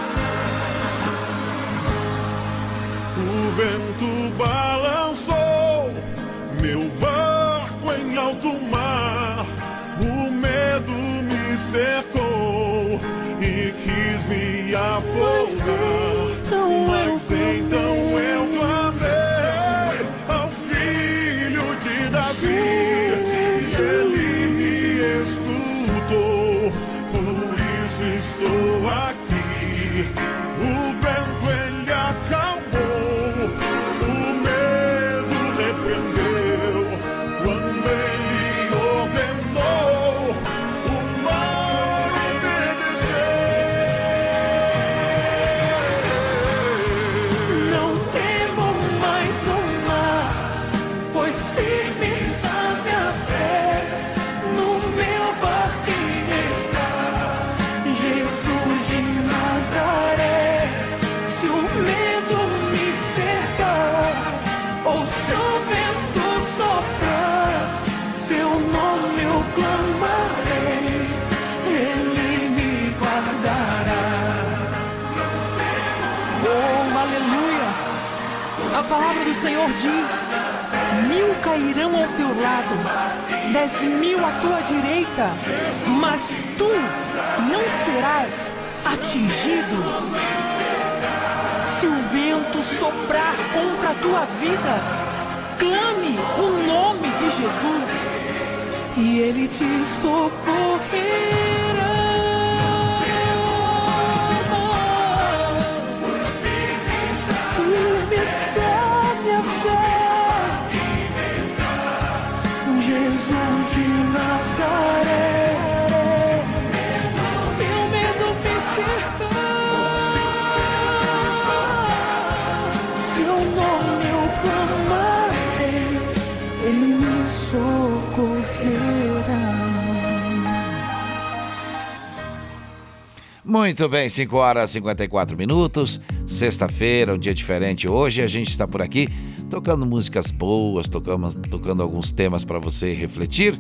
Muito bem, 5 horas e 54 minutos. Sexta-feira, um dia diferente hoje. A gente está por aqui tocando músicas boas, tocando alguns temas para você refletir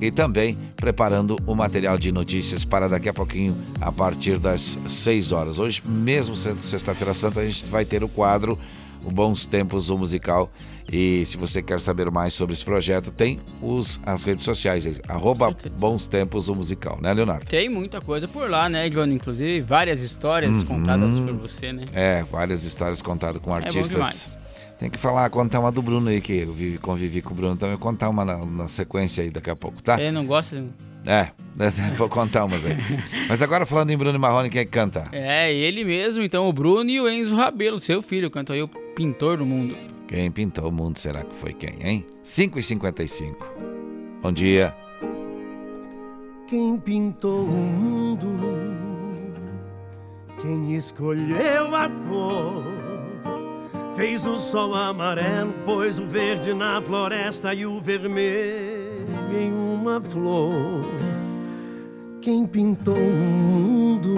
e também preparando o material de notícias para daqui a pouquinho, a partir das 6 horas. Hoje, mesmo sendo Sexta-feira Santa, a gente vai ter o quadro O Bons Tempos, o musical. E se você quer saber mais sobre esse projeto, tem os, as redes sociais, arroba Bons Tempos, o musical, né, Leonardo? Tem muita coisa por lá, né, Johnny? Inclusive, várias histórias Uhum. contadas por você, né? É, várias histórias contadas com bom artistas. demais. Tem que falar, contar uma do Bruno aí, que eu vivi, convivi com o Bruno. Então eu vou contar uma na, na sequência aí daqui a pouco, tá? Ele não gosta. É, vou contar umas aí. Mas agora falando em Bruno Marrone, quem é que canta? É, ele mesmo, então, o Bruno e o Enzo Rabelo, seu filho, cantou aí o pintor do mundo. Quem pintou o mundo será que foi quem, hein? 5h55. Bom dia. Quem pintou o mundo, quem escolheu a cor, fez o sol amarelo, pôs o verde na floresta e o vermelho em uma flor. Quem pintou o mundo,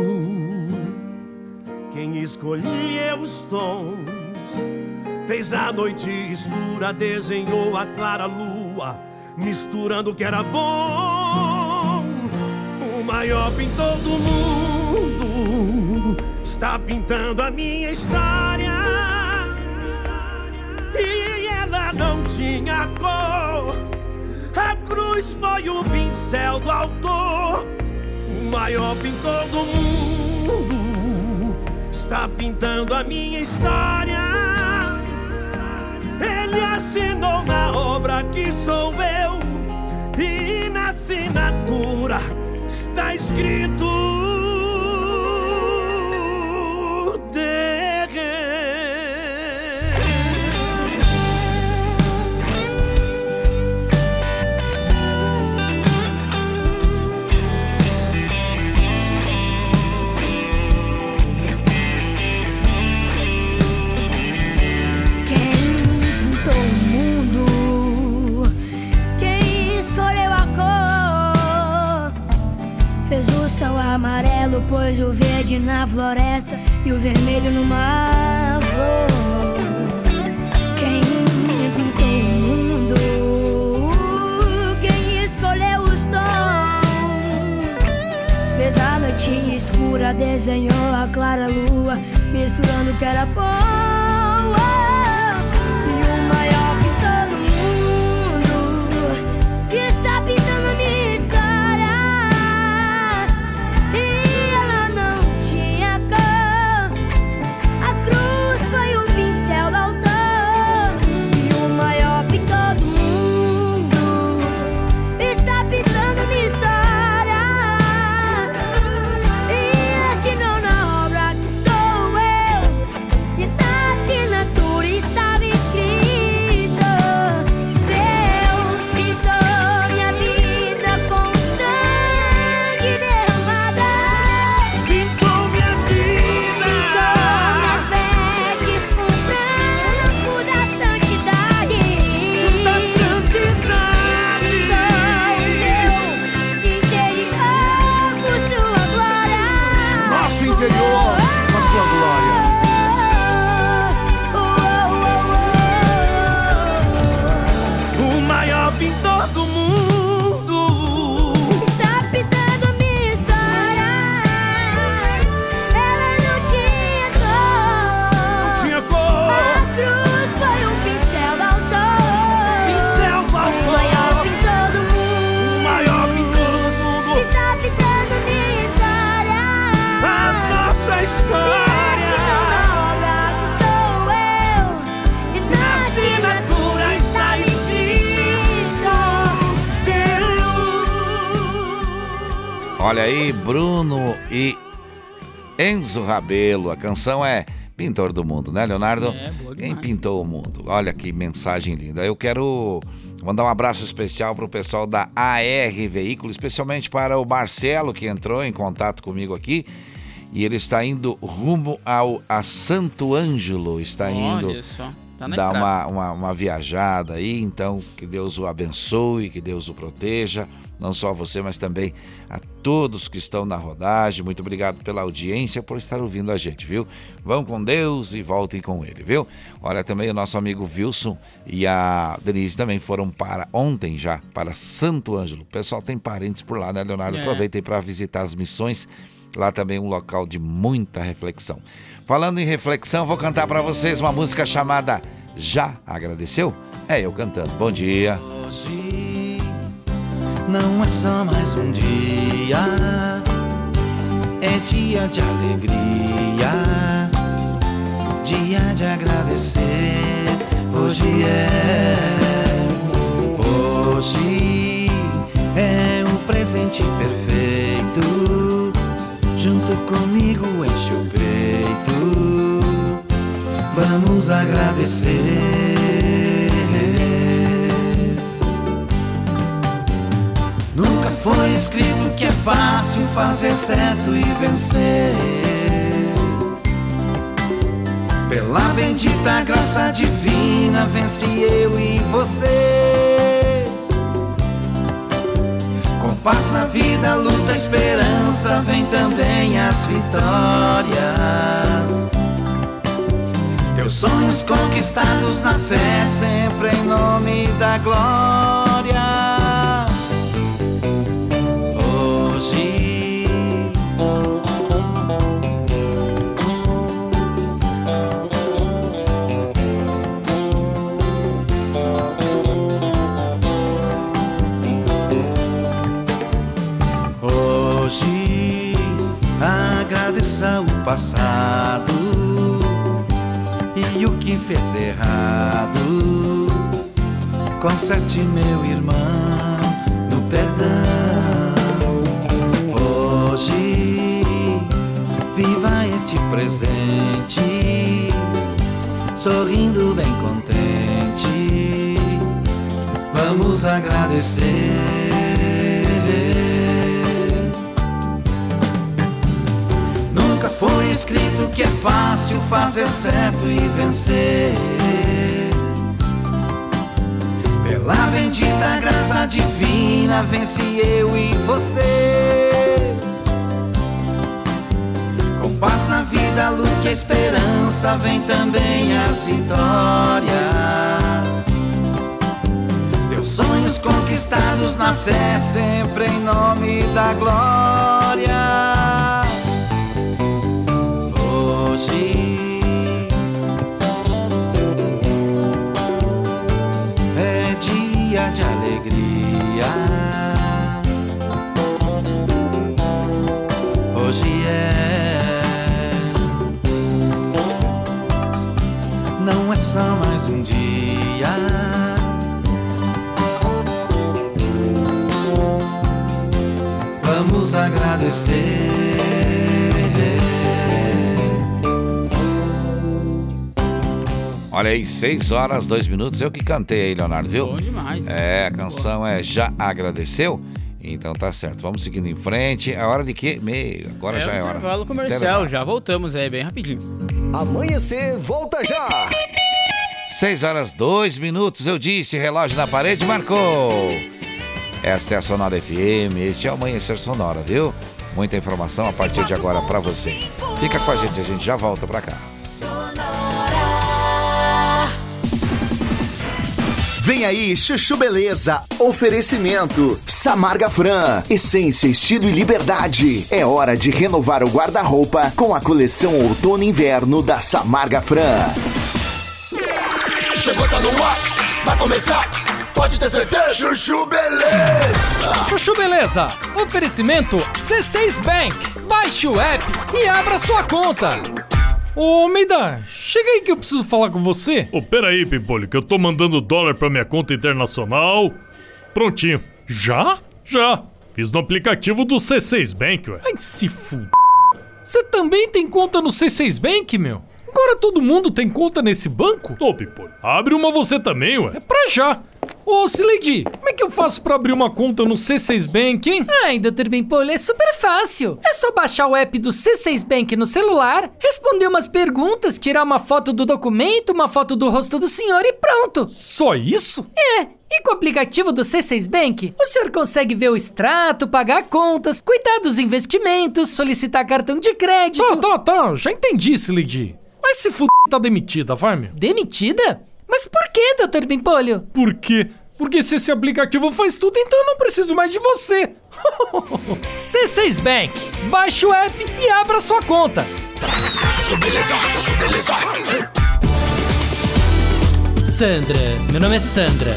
quem escolheu os tons. Fez a noite escura, desenhou a clara lua, misturando o que era bom. O maior pintor do mundo está pintando a minha história. E ela não tinha cor. A cruz foi o pincel do autor. O maior pintor do mundo está pintando a minha história. Ele assinou na obra que sou eu, e na assinatura está escrito. Floresta e o vermelho numa flor. Quem pintou o mundo? Quem escolheu os tons? Fez a noite escura, desenhou a clara lua, misturando o que era bom. Bruno e Enzo Rabelo. A canção é Pintor do Mundo, né, Leonardo? É, boa Quem pintou o mundo? Olha que mensagem linda. Eu quero mandar um abraço especial para o pessoal da AR Veículo, especialmente para o Marcelo, que entrou em contato comigo aqui. E ele está indo rumo ao a Santo Ângelo, está indo Olha só, tá dar uma, uma, uma viajada aí. Então, que Deus o abençoe, que Deus o proteja. Não só você, mas também a todos que estão na rodagem. Muito obrigado pela audiência, por estar ouvindo a gente, viu? Vão com Deus e voltem com Ele, viu? Olha, também o nosso amigo Wilson e a Denise também foram para ontem já, para Santo Ângelo. O pessoal tem parentes por lá, né, Leonardo? É. Aproveitem para visitar as missões. Lá também é um local de muita reflexão. Falando em reflexão, vou cantar para vocês uma música chamada Já Agradeceu? É eu cantando. Bom dia. Hoje não é só mais um dia, é dia de alegria, dia de agradecer. Hoje é, hoje é o presente perfeito. Junto comigo enche o peito, vamos agradecer. Foi escrito que é fácil fazer certo e vencer. Pela bendita graça divina, vence eu e você. Com paz na vida, luta, esperança, vem também as vitórias. Teus sonhos conquistados na fé, sempre em nome da glória. Que fez errado. Conserte meu irmão no perdão. Hoje viva este presente, sorrindo bem contente. Vamos agradecer. Escrito que é fácil fazer certo e vencer. Pela bendita graça divina, vence eu e você. Com paz na vida, luz e esperança, vem também as vitórias. Teus sonhos conquistados na fé, sempre em nome da glória. Vamos agradecer. Olha aí, 6 horas, 2 minutos. Eu que cantei aí, Leonardo, viu? Bom demais. É, a canção é Já Agradeceu? Então tá certo. Vamos seguindo em frente. É hora de quê? Meio. Agora já é hora. Intervalo comercial, Intervalo. já voltamos aí bem rapidinho. Amanhecer, volta já! 6 horas, 2 minutos. Eu disse, relógio na parede marcou. Esta é a Sonora FM. Este é o Amanhecer Sonora, viu? Muita informação a partir de agora pra você. Fica com a gente, a gente já volta pra cá. Vem aí, Chuchu Beleza. Oferecimento. Samarga Fran. Essência, estilo e liberdade. É hora de renovar o guarda-roupa com a coleção Outono e Inverno da Samarga Fran. Chegou, tá no ar, vai começar. Pode ter certeza, Chuchu Beleza. Chuchu Beleza, oferecimento C6 Bank. Baixe o app e abra sua conta. Ô, Meida, chega aí que eu preciso falar com você. Ô, pera aí, Pimpolho, que eu tô mandando dólar pra minha conta internacional. Prontinho. Já? Já. Fiz no aplicativo do C6 Bank, ué. Ai, se fuder. Você também tem conta no C6 Bank, meu? Agora todo mundo tem conta nesse banco? Ô, Pimpolho, abre uma você também, ué. É pra já. Ô, Sileidi, como é que eu faço pra abrir uma conta no C6 Bank, hein? Ai, Dr. Bimpolho, é super fácil. É só baixar o app do C6 Bank no celular, responder umas perguntas, tirar uma foto do documento, uma foto do rosto do senhor e pronto. Só isso? É. E com o aplicativo do C6 Bank, o senhor consegue ver o extrato, pagar contas, cuidar dos investimentos, solicitar cartão de crédito. Tá, tá, tá. Já entendi, Sileidi. Mas se f... tá demitida, vai, meu. Demitida? Mas por que, Dr. Bimpolho? Por quê? Porque se esse aplicativo faz tudo, então eu não preciso mais de você. C6 Bank. Baixe o app e abra sua conta. Sandra, meu nome é Sandra.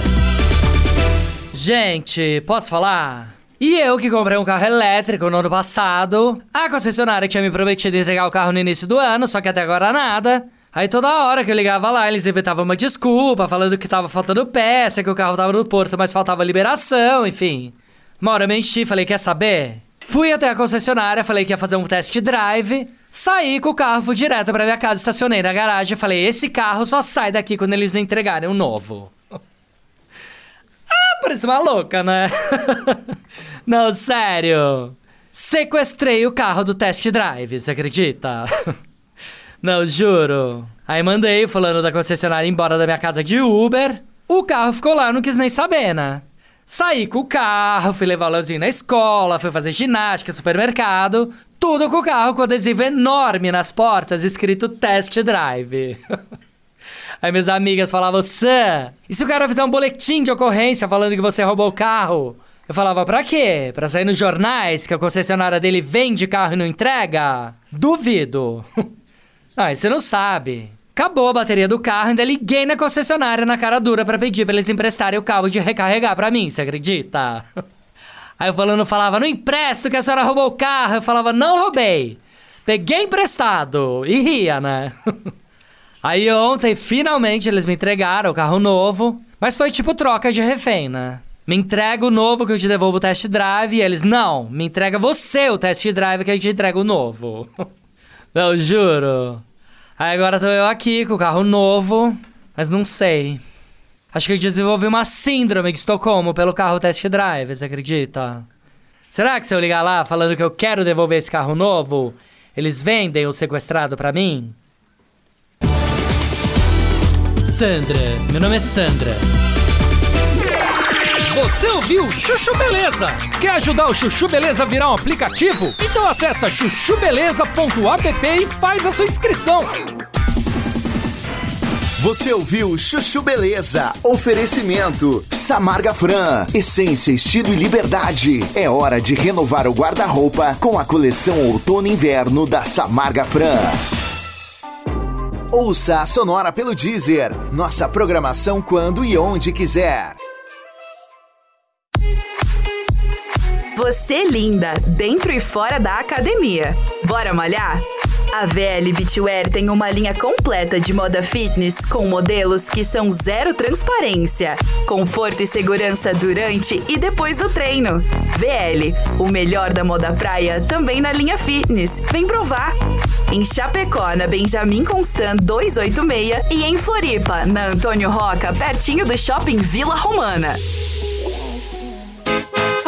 Gente, posso falar? E eu que comprei um carro elétrico no ano passado. A concessionária tinha me prometido entregar o carro no início do ano, só que até agora nada. Aí toda hora que eu ligava lá, eles inventavam uma desculpa, falando que tava faltando peça, que o carro tava no porto, mas faltava liberação, enfim. Uma hora eu me enchi, falei, quer saber? Fui até a concessionária, falei que ia fazer um test drive. Saí com o carro, fui direto pra minha casa, estacionei na garagem falei, esse carro só sai daqui quando eles me entregarem um novo. Parece uma louca, né? Não, sério. Sequestrei o carro do test drive, você acredita? Não, juro. Aí mandei o fulano da concessionária embora da minha casa de Uber. O carro ficou lá, não quis nem saber, né? Saí com o carro, fui levar o Leozinho na escola, fui fazer ginástica, supermercado. Tudo com o carro com adesivo enorme nas portas, escrito Test Drive. Aí minhas amigas falavam, Sam, e se o cara fizer um boletim de ocorrência falando que você roubou o carro? Eu falava, pra quê? Pra sair nos jornais que a concessionária dele vende carro e não entrega? Duvido. e você não sabe. Acabou a bateria do carro, ainda liguei na concessionária na cara dura pra pedir pra eles emprestarem o cabo de recarregar pra mim, você acredita? Aí o fulano falava, não empresto que a senhora roubou o carro. Eu falava, não roubei. Peguei emprestado. E ria, né? Aí ontem, finalmente, eles me entregaram o carro novo. Mas foi tipo troca de refém, né? Me entrega o novo que eu te devolvo o test drive. E eles, não, me entrega você o test drive que a gente entrega o novo. não, juro. Aí agora tô eu aqui com o carro novo, mas não sei. Acho que eu desenvolvi uma síndrome de Estocolmo pelo carro test drive, você acredita? Será que se eu ligar lá falando que eu quero devolver esse carro novo, eles vendem o sequestrado pra mim? Sandra, meu nome é Sandra. Você ouviu Chuchu Beleza? Quer ajudar o Chuchu Beleza a virar um aplicativo? Então acessa chuchubeleza.app e faz a sua inscrição. Você ouviu Chuchu Beleza? Oferecimento Samarga Fran, essência, estilo e liberdade. É hora de renovar o guarda-roupa com a coleção Outono e Inverno da Samarga Fran. Ouça a Sonora pelo Deezer. Nossa programação quando e onde quiser. Você linda, dentro e fora da academia. Bora malhar? A VL Beachwear tem uma linha completa de moda fitness com modelos que são zero transparência, conforto e segurança durante e depois do treino. VL, o melhor da moda praia também na linha fitness. Vem provar! Em Chapecó, na Benjamin Constant 286 e em Floripa, na Antônio Roca, pertinho do Shopping Vila Romana.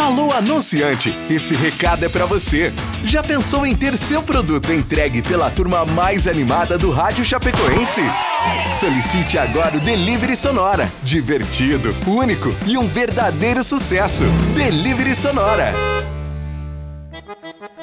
Alô, anunciante! Esse recado é pra você. Já pensou em ter seu produto entregue pela turma mais animada do Rádio Chapecoense? Solicite agora o Delivery Sonora. Divertido, único e um verdadeiro sucesso. Delivery Sonora.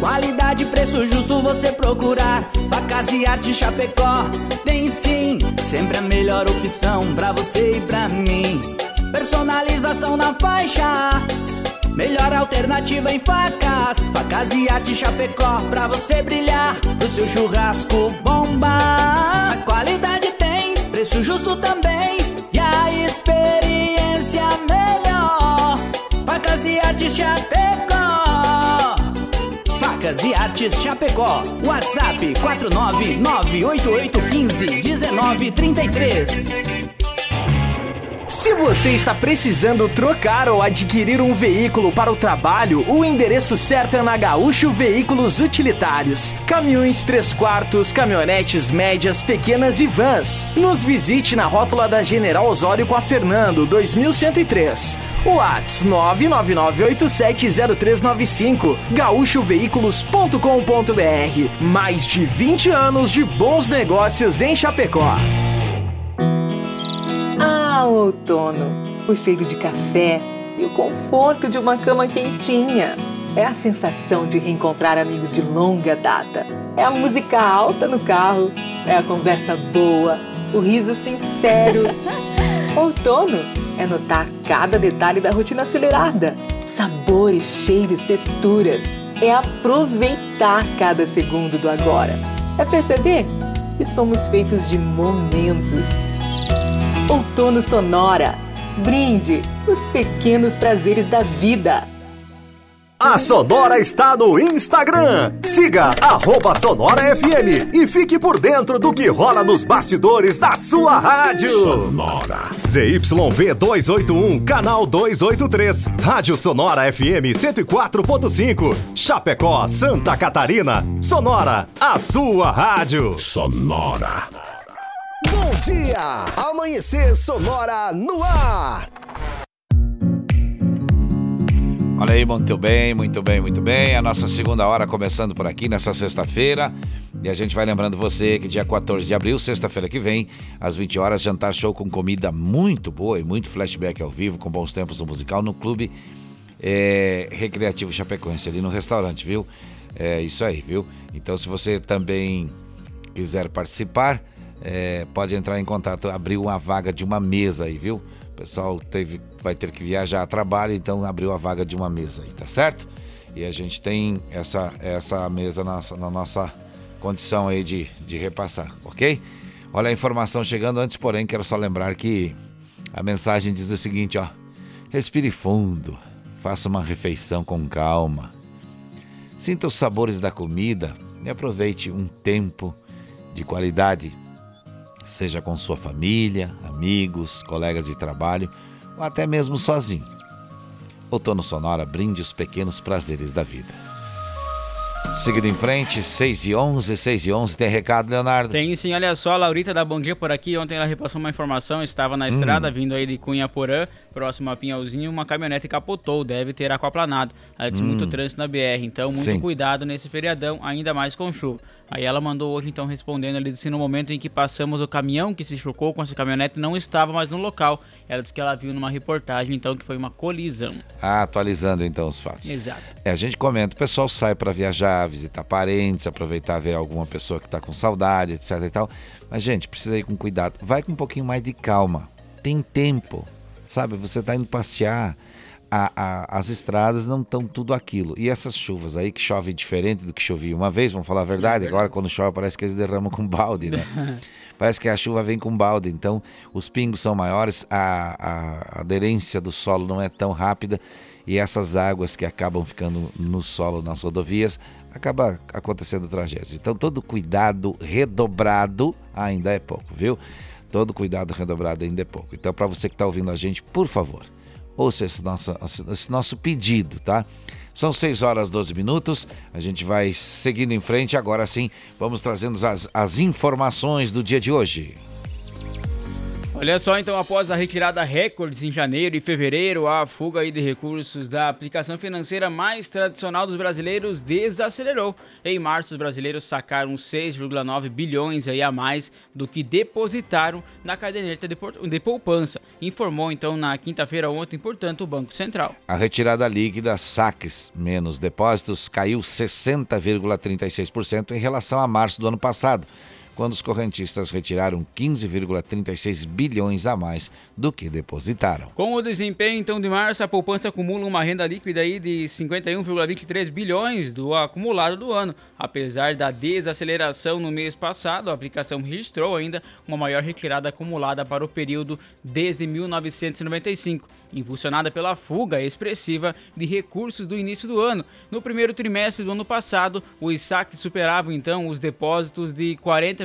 qualidade preço justo você procurar. Facas e arte Chapecó tem sim, sempre a melhor opção pra você e pra mim. Personalização na faixa, melhor alternativa em facas. Facas e arte Chapecó pra você brilhar, pro seu churrasco bomba. Mas qualidade tem, preço justo também e a experiência melhor. Facas e Artes Chapecó. Facas e Artes Chapecó. WhatsApp 49988151933. Se você está precisando trocar ou adquirir um veículo para o trabalho, o endereço certo é na Gaúcho Veículos Utilitários. Caminhões 3 quartos, caminhonetes médias, pequenas e vans. Nos visite na rótula da General Osório com a Fernando, 2103. Whats 999870395 gaúchoveículos.com.br Mais de 20 anos de bons negócios em Chapecó. Ah, outono! O cheiro de café e o conforto de uma cama quentinha. É a sensação de reencontrar amigos de longa data. É a música alta no carro. É a conversa boa. O riso sincero. Outono é notar cada detalhe da rotina acelerada. Sabores, cheiros, texturas. É aproveitar cada segundo do agora. É perceber que somos feitos de momentos. Outono Sonora. Brinde os pequenos prazeres da vida. A Sonora está no Instagram. Siga arroba Sonora FM e fique por dentro do que rola nos bastidores da sua rádio. Sonora. ZYV 281, canal 283. Rádio Sonora FM 104.5. Chapecó, Santa Catarina. Sonora, a sua rádio. Sonora. Bom dia! Amanhecer Sonora no ar! Olha aí, muito bem, muito bem, muito bem. A nossa segunda hora começando por aqui nessa sexta-feira. E a gente vai lembrando você que dia 14 de abril, sexta-feira que vem, às 20 horas, jantar show com comida muito boa e muito flashback ao vivo, com bons tempos no musical, no Clube é, Recreativo Chapecoense, ali no restaurante, viu? É isso aí, viu? Então, se você também quiser participar, é, pode entrar em contato, abriu uma vaga de uma mesa aí, viu? O pessoal teve, vai ter que viajar a trabalho, então abriu a vaga de uma mesa aí, tá certo? E a gente tem essa, essa mesa na, na nossa condição aí de, de repassar, ok? Olha a informação chegando antes, porém, quero só lembrar que a mensagem diz o seguinte, ó. Respire fundo, faça uma refeição com calma. Sinta os sabores da comida e aproveite um tempo de qualidade, seja com sua família, amigos, colegas de trabalho ou até mesmo sozinho. Outono Sonora brinde os pequenos prazeres da vida. Seguindo em frente, 6 e 11, 6 e 11, tem recado, Leonardo? Tem sim, olha só, a Laurita da Bom Dia por aqui, ontem ela repassou uma informação, estava na Hum. estrada, vindo aí de Cunha Porã, próximo a Pinhalzinho, uma caminhonete capotou, deve ter aquaplanado. Ela disse Hum. muito trânsito na BR, então muito Sim. cuidado nesse feriadão, ainda mais com chuva. Aí ela mandou hoje então respondendo, ela disse no momento em que passamos o caminhão que se chocou com essa caminhonete não estava mais no local. Ela disse que ela viu numa reportagem então que foi uma colisão. Ah, atualizando então os fatos. Exato. É, a gente comenta, o pessoal sai para viajar, visitar parentes, aproveitar ver alguma pessoa que está com saudade, etc e tal. Mas, gente, precisa ir com cuidado. Vai com um pouquinho mais de calma. Tem tempo, sabe? Você está indo passear. A- a- as estradas não estão tudo aquilo. E essas chuvas aí que chove diferente do que chovia uma vez, vamos falar a verdade. Agora, quando chove, parece que eles derramam com balde, né? Parece que a chuva vem com balde, então os pingos são maiores, a, a aderência do solo não é tão rápida e essas águas que acabam ficando no solo nas rodovias acaba acontecendo tragédias. Então todo cuidado redobrado ainda é pouco, viu? Todo cuidado redobrado ainda é pouco. Então para você que está ouvindo a gente, por favor, ouça esse nosso, esse nosso pedido, tá? São 6 horas 12 minutos, a gente vai seguindo em frente. Agora sim, vamos trazendo as, as informações do dia de hoje. Olha só, então, após a retirada recordes em janeiro e fevereiro, a fuga de recursos da aplicação financeira mais tradicional dos brasileiros desacelerou. Em março, os brasileiros sacaram 6,9 bilhões aí a mais do que depositaram na caderneta de poupança, informou então na quinta-feira ontem, portanto, o Banco Central. A retirada líquida, saques menos depósitos, caiu 60,36% em relação a março do ano passado, quando os correntistas retiraram 15,36 bilhões a mais do que depositaram. Com o desempenho então de março, a poupança acumula uma renda líquida aí de 51,23 bilhões do acumulado do ano. Apesar da desaceleração no mês passado, a aplicação registrou ainda uma maior retirada acumulada para o período desde 1995, impulsionada pela fuga expressiva de recursos do início do ano. No primeiro trimestre do ano passado, os saques superavam então os depósitos de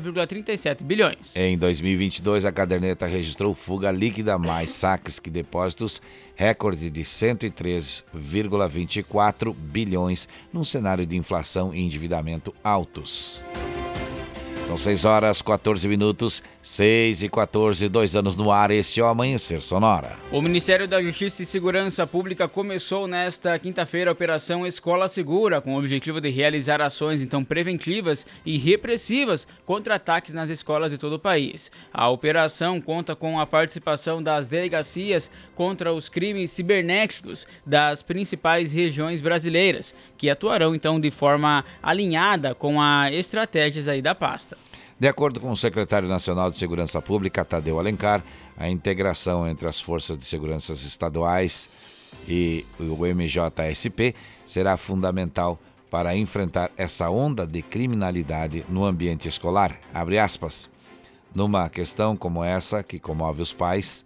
40,37 bilhões. Em 2022, a caderneta registrou fuga líquida mais saques que depósitos, recorde de 103,24 bilhões, num cenário de inflação e endividamento altos. São 6 horas 14 minutos, 6 e 14, dois anos no ar, este é o Amanhecer Sonora. O Ministério da Justiça e Segurança Pública começou nesta quinta-feira a Operação Escola Segura, com o objetivo de realizar ações então preventivas e repressivas contra ataques nas escolas de todo o país. A operação conta com a participação das delegacias contra os crimes cibernéticos das principais regiões brasileiras, que atuarão então de forma alinhada com as estratégias aí da pasta. De acordo com o secretário nacional de Segurança Pública, Tadeu Alencar, a integração entre as forças de segurança estaduais e o MJSP será fundamental para enfrentar essa onda de criminalidade no ambiente escolar. Numa questão como essa, que comove os pais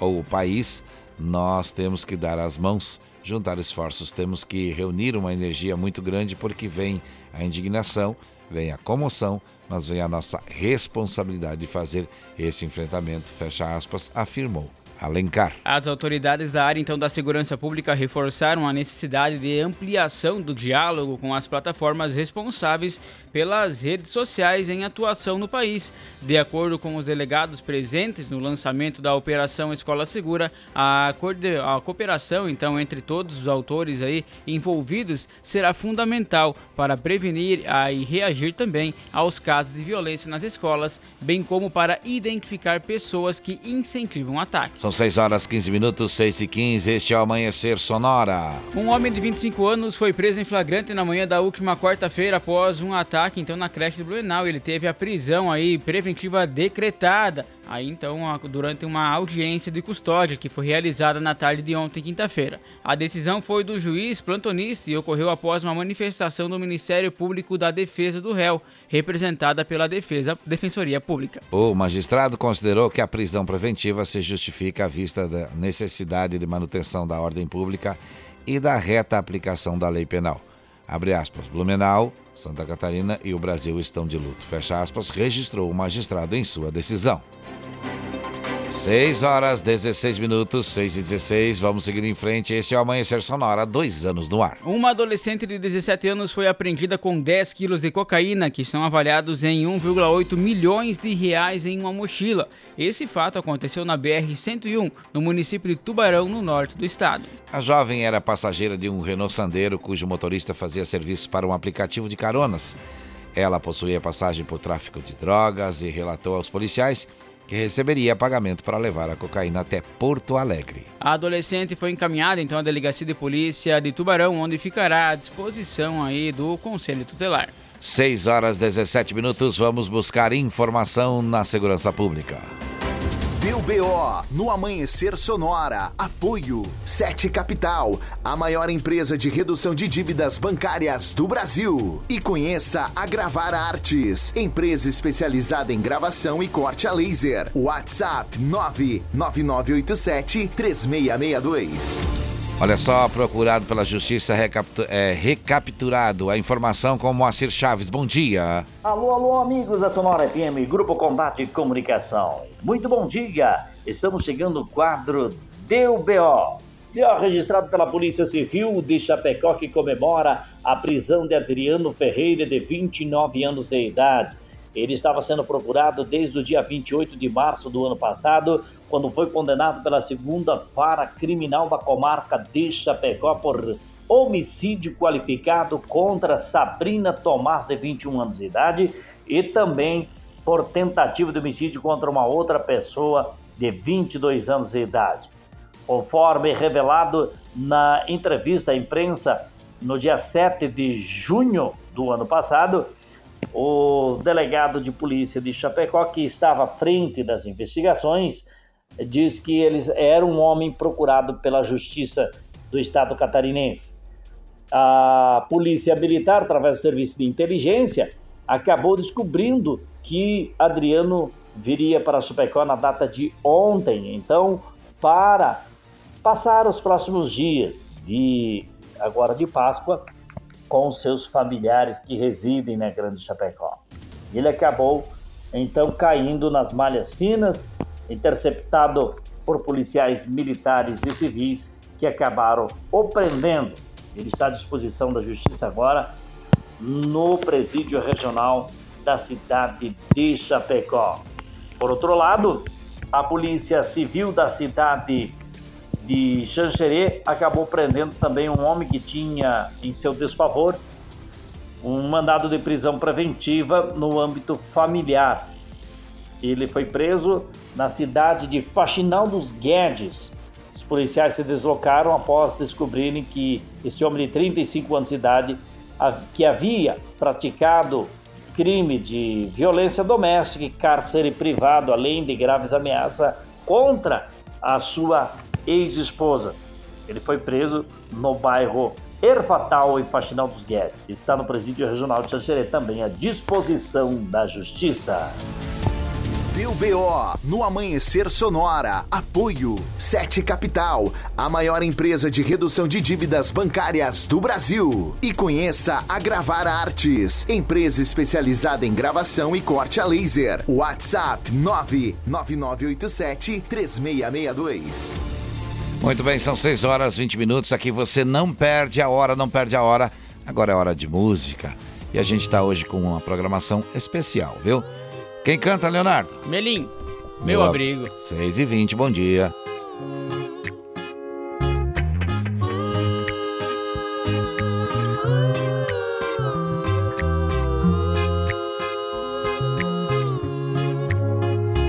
ou o país, nós temos que dar as mãos, juntar esforços, temos que reunir uma energia muito grande porque vem a indignação, vem a comoção, mas vem a nossa responsabilidade de fazer esse enfrentamento, fecha aspas, afirmou Alencar. As autoridades da área então da segurança pública reforçaram a necessidade de ampliação do diálogo com as plataformas responsáveis pelas redes sociais em atuação no país. De acordo com os delegados presentes no lançamento da Operação Escola Segura, a, a cooperação então entre todos os autores aí envolvidos será fundamental para prevenir a, e reagir também aos casos de violência nas escolas, bem como para identificar pessoas que incentivam ataques. São 6 horas 15 minutos, 6 e 15. Este é o Amanhecer Sonora. Um homem de 25 anos foi preso em flagrante na manhã da última quarta-feira após um ataque então na creche de Blumenau. Ele teve a prisão aí preventiva decretada. Aí então, durante uma audiência de custódia que foi realizada na tarde de ontem, quinta-feira. A decisão foi do juiz plantonista e ocorreu após uma manifestação do Ministério Público da Defesa do Réu, representada pela Defesa Defensoria Pública. O magistrado considerou que a prisão preventiva se justifica à vista da necessidade de manutenção da ordem pública e da reta aplicação da lei penal. Abre aspas, Blumenau, Santa Catarina e o Brasil estão de luto. Fecha aspas, registrou o magistrado em sua decisão. 6 horas 16 minutos, 6 e 16. Vamos seguir em frente. Este é o Amanhecer Sonora, dois anos no ar. Uma adolescente de 17 anos foi apreendida com 10 quilos de cocaína, que são avaliados em 1,8 milhões de reais em uma mochila. Esse fato aconteceu na BR-101, no município de Tubarão, no norte do estado. A jovem era passageira de um Renault Sandero, cujo motorista fazia serviço para um aplicativo de caronas. Ela possuía passagem por tráfico de drogas e relatou aos policiais que receberia pagamento para levar a cocaína até Porto Alegre. A adolescente foi encaminhada então à delegacia de polícia de Tubarão, onde ficará à disposição aí do Conselho Tutelar. 6 horas 17 minutos, vamos buscar informação na segurança pública. Deu BO no Amanhecer Sonora. Apoio Sete Capital, a maior empresa de redução de dívidas bancárias do Brasil. E conheça a Gravar Artes, empresa especializada em gravação e corte a laser. WhatsApp 99987 3662. Olha só, procurado pela justiça, recapitu é, recapturado. A informação com Moacir Chaves. Bom dia. Alô, alô, amigos da Sonora FM, Grupo Combate Comunicação. Muito bom dia. Estamos chegando no quadro Deu BO. BO registrado pela Polícia Civil de Chapecó que comemora a prisão de Adriano Ferreira, de 29 anos de idade. Ele estava sendo procurado desde o dia 28 de março do ano passado, quando foi condenado pela segunda vara criminal da comarca de Chapecó por homicídio qualificado contra Sabrina Tomás, de 21 anos de idade, e também por tentativa de homicídio contra uma outra pessoa de 22 anos de idade. Conforme revelado na entrevista à imprensa no dia 7 de junho do ano passado, o delegado de polícia de Chapecó, que estava à frente das investigações, diz que eles era um homem procurado pela justiça do estado catarinense. A polícia militar, através do serviço de inteligência, acabou descobrindo que Adriano viria para Chapecó na data de ontem. Então, para passar os próximos dias de agora de Páscoa com seus familiares que residem na Grande Chapecó. Ele acabou então caindo nas malhas finas, interceptado por policiais militares e civis que acabaram o prendendo. Ele está à disposição da justiça agora no presídio regional da cidade de Chapecó. Por outro lado, a Polícia Civil da cidade de Xanxerê acabou prendendo também um homem que tinha em seu desfavor um mandado de prisão preventiva no âmbito familiar. Ele foi preso na cidade de Faxinal dos Guedes. Os policiais se deslocaram após descobrirem que este homem de 35 anos de idade, que havia praticado crime de violência doméstica e cárcere privado, além de graves ameaças contra a sua ex-esposa. Ele foi preso no bairro Ervatal, em Faxinal dos Guedes. Está no presídio regional de Xanxerê, também à disposição da Justiça. Deu BO no Amanhecer Sonora. Apoio Sete Capital, a maior empresa de redução de dívidas bancárias do Brasil. E conheça a Gravar Artes, empresa especializada em gravação e corte a laser. WhatsApp 99987 3662. Muito bem, são 6 horas 20 minutos. Aqui você não perde a hora, não perde a hora. Agora é hora de música. E a gente está hoje com uma programação especial, viu? Quem canta, Leonardo? Melim, meu abrigo. 6 e 20 bom dia.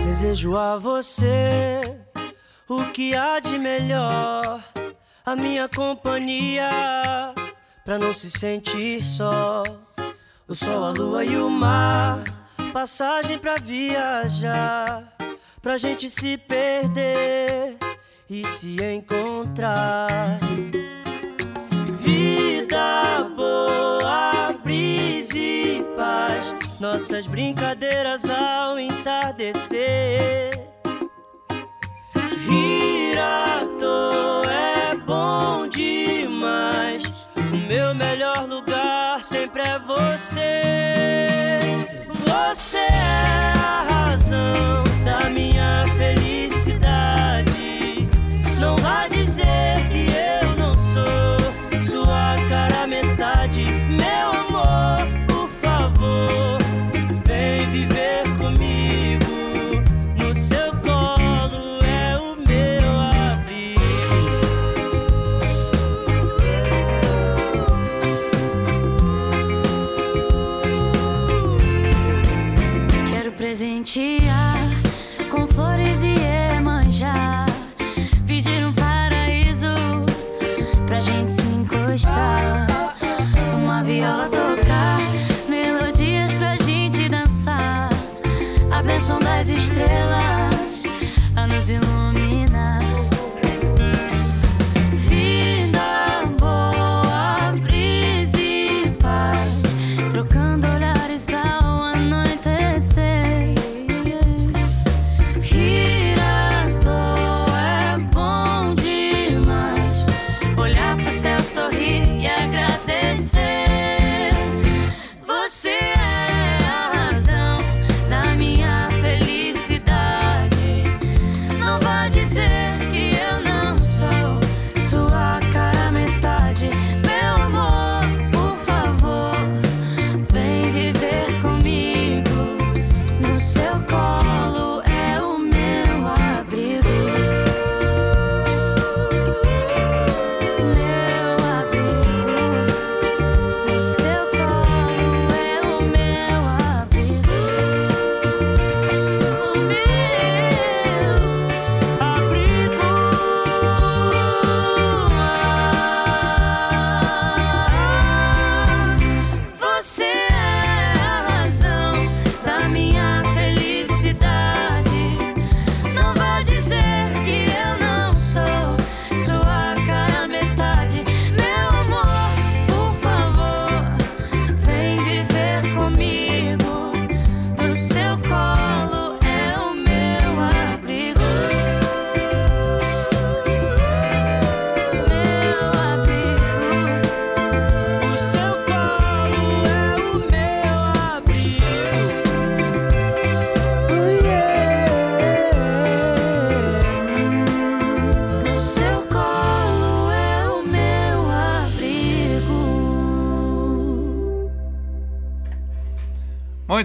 Desejo a você o que há de melhor, a minha companhia, pra não se sentir só. O sol, a lua e o mar, passagem pra viajar, pra gente se perder e se encontrar. Vida boa, brisa e paz, nossas brincadeiras ao entardecer. Rir à toa é bom demais. O meu melhor lugar sempre é você. Você é a razão da minha felicidade.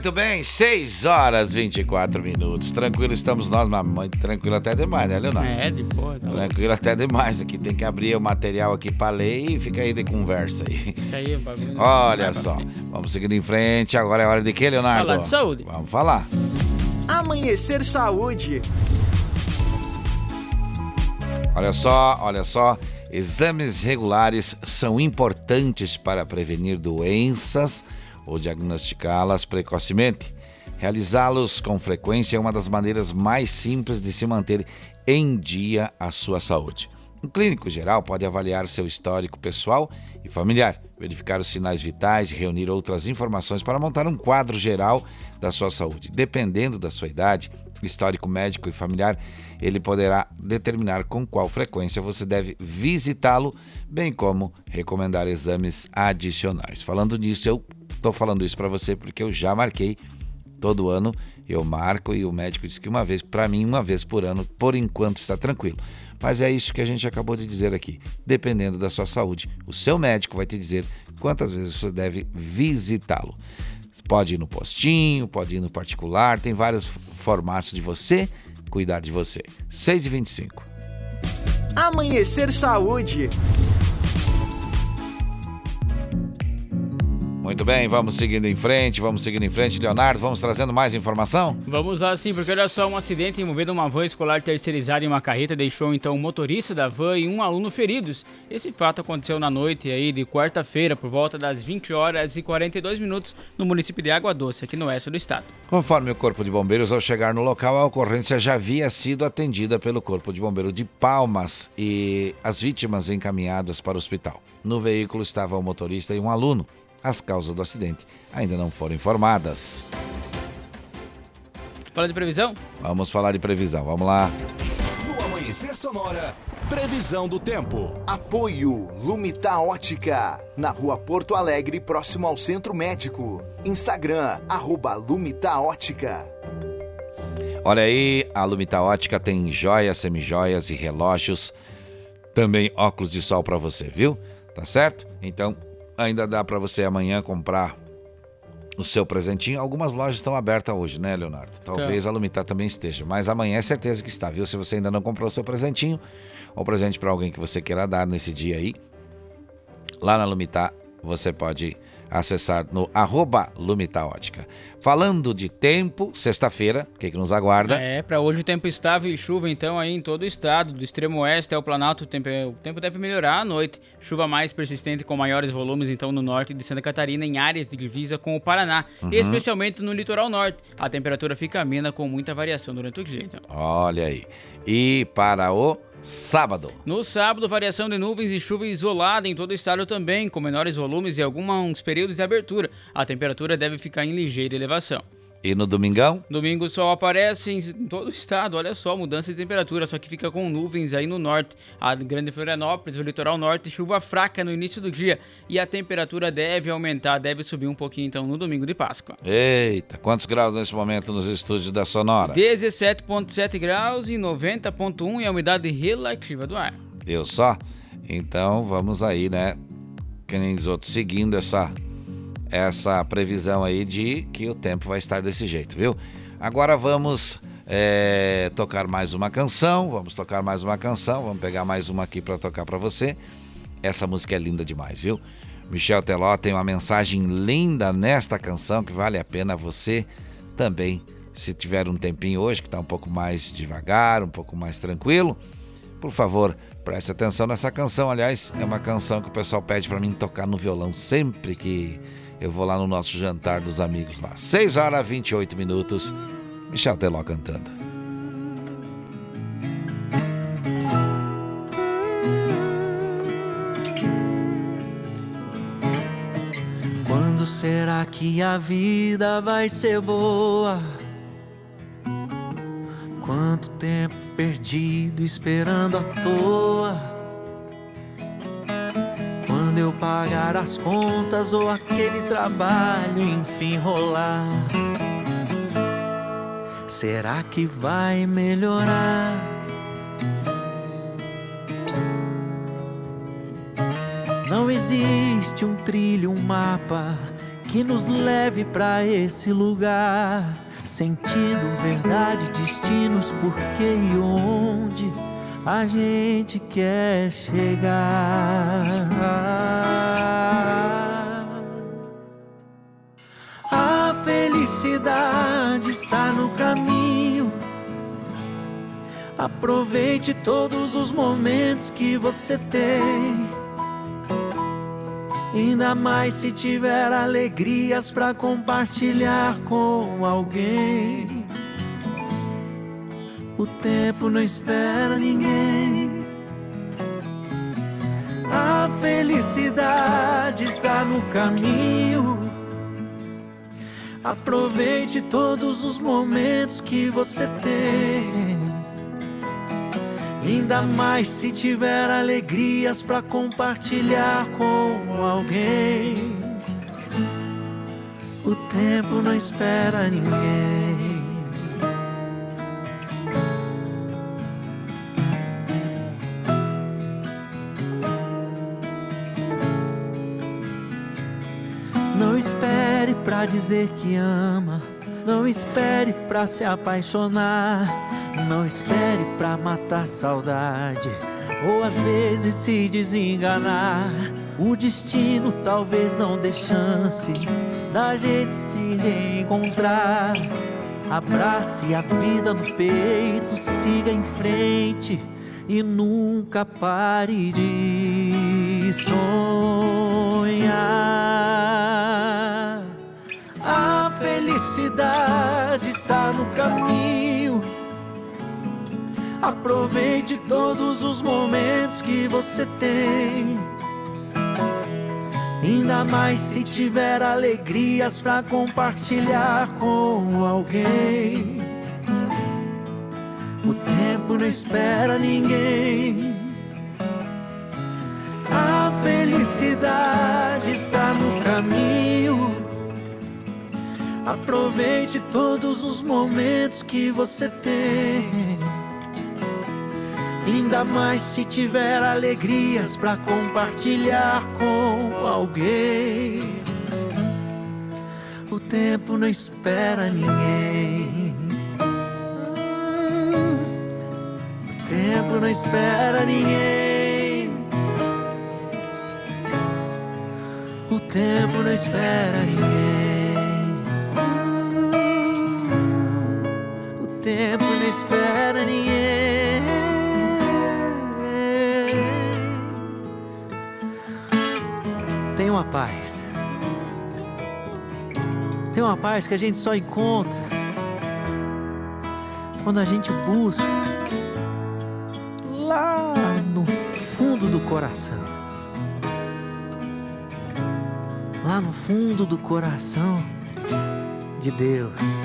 Muito bem, 6 horas 24 minutos. Tranquilo estamos nós, mas muito tranquilo até demais, né, Leonardo? É, de boa. Tá. Tranquilo até demais aqui. Tem que abrir o material aqui pra ler e fica aí de conversa aí. Isso aí, bagulho. Olha só. Vamos seguindo em frente. Agora é hora de quê, Leonardo? Falar de saúde. Vamos falar. Amanhecer Saúde. Olha só, olha só. Exames regulares são importantes para prevenir doenças ou diagnosticá-las precocemente. Realizá-los com frequência é uma das maneiras mais simples de se manter em dia a sua saúde. Um clínico geral pode avaliar seu histórico pessoal e familiar, verificar os sinais vitais e reunir outras informações para montar um quadro geral da sua saúde. Dependendo da sua idade, histórico médico e familiar, ele poderá determinar com qual frequência você deve visitá-lo, bem como recomendar exames adicionais. Falando nisso, eu estou falando isso para você porque eu já marquei todo ano, eu marco e o médico disse que uma vez, para mim, uma vez por ano, por enquanto está tranquilo. Mas é isso que a gente acabou de dizer aqui. Dependendo da sua saúde, o seu médico vai te dizer quantas vezes você deve visitá-lo. Pode ir no postinho, pode ir no particular, tem vários formatos de você cuidar de você. 6 e 25 Amanhecer Saúde. Muito bem, vamos seguindo em frente, vamos seguindo em frente. Leonardo, vamos trazendo mais informação? Vamos lá sim, porque olha só, um acidente envolvendo uma van escolar terceirizada em uma carreta deixou então o motorista da van e um aluno feridos. Esse fato aconteceu na noite aí de quarta-feira, por volta das 20 horas e 42 minutos, no município de Água Doce, aqui no oeste do estado. Conforme o Corpo de Bombeiros, ao chegar no local, a ocorrência já havia sido atendida pelo Corpo de Bombeiros de Palmas e as vítimas encaminhadas para o hospital. No veículo estava o motorista e um aluno. As causas do acidente ainda não foram informadas. Fala de previsão? Vamos falar de previsão, vamos lá. No Amanhecer Sonora, previsão do tempo. Apoio Lumita Ótica, na rua Porto Alegre, próximo ao Centro Médico. Instagram, arroba Lumita Ótica. Olha aí, a Lumita Ótica tem joias, semijoias e relógios. Também óculos de sol para você, viu? Tá certo? Então, ainda dá para você amanhã comprar o seu presentinho. Algumas lojas estão abertas hoje, né, Leonardo? Talvez Tá. a Lumitar também esteja, mas amanhã é certeza que está, viu? Se você ainda não comprou o seu presentinho ou presente para alguém que você queira dar nesse dia aí, lá na Lumitar você pode acessar no arroba Lumitar Ótica. Falando de tempo, sexta-feira, o que, que nos aguarda? É, para hoje o tempo estável e chuva então aí em todo o estado, do extremo oeste ao Planalto, o tempo, o tempo deve melhorar à noite. Chuva mais persistente com maiores volumes então no norte de Santa Catarina em áreas de divisa com o Paraná, Uhum. e especialmente no litoral norte. A temperatura fica amena com muita variação durante o dia. Então. Olha aí. E para o sábado. No sábado, variação de nuvens e chuva isolada em todo o estado também, com menores volumes e alguns períodos de abertura. A temperatura deve ficar em ligeira elevação. E no domingão? Domingo o sol aparece em todo o estado, olha só, mudança de temperatura, só que fica com nuvens aí no norte. A Grande Florianópolis, o litoral norte, chuva fraca no início do dia. E a temperatura deve aumentar, deve subir um pouquinho então no domingo de Páscoa. Eita, quantos graus nesse momento nos estúdios da Sonora? 17,7 graus e 90,1 é a umidade relativa do ar. Deu só? Então vamos aí, né? Que nem os outros, seguindo essa, essa previsão aí de que o tempo vai estar desse jeito, viu? Agora vamos é, tocar mais uma canção. Vamos tocar mais uma canção. Vamos pegar mais uma aqui para tocar para você. Essa música é linda demais, viu? Michel Teló tem uma mensagem linda nesta canção que vale a pena você também, se tiver um tempinho hoje, que está um pouco mais devagar, um pouco mais tranquilo, por favor, preste atenção nessa canção. Aliás, é uma canção que o pessoal pede para mim tocar no violão sempre que eu vou lá no nosso jantar dos amigos lá. 6 horas e 28 minutos. Michel Teló cantando. Quando será que a vida vai ser boa? Quanto tempo perdido esperando à toa? Quando eu pagar as contas ou aquele trabalho enfim rolar? Será que vai melhorar? Não existe um trilho, um mapa que nos leve pra esse lugar. Sentido, verdade, destinos, porquê e onde a gente quer chegar. A felicidade está no caminho. Aproveite todos os momentos que você tem. Ainda mais se tiver alegrias pra compartilhar com alguém. O tempo não espera ninguém. A felicidade está no caminho. Aproveite todos os momentos que você tem. Ainda mais se tiver alegrias pra compartilhar com alguém. O tempo não espera ninguém. Pra dizer que ama. Não espere pra se apaixonar. Não espere pra matar saudade. Ou às vezes se desenganar. O destino talvez não dê chance da gente se reencontrar. Abrace a vida no peito, siga em frente e nunca pare de sonhar. A felicidade está no caminho. Aproveite todos os momentos que você tem. Ainda mais se tiver alegrias pra compartilhar com alguém. O tempo não espera ninguém. A felicidade está no caminho. Aproveite todos os momentos que você tem. Ainda mais se tiver alegrias pra compartilhar com alguém. O tempo não espera ninguém. O tempo não espera ninguém. O tempo não espera ninguém. Tempo não espera ninguém. Tem uma paz. Tem uma paz que a gente só encontra quando a gente busca lá no fundo do coração. Lá no fundo do coração de Deus.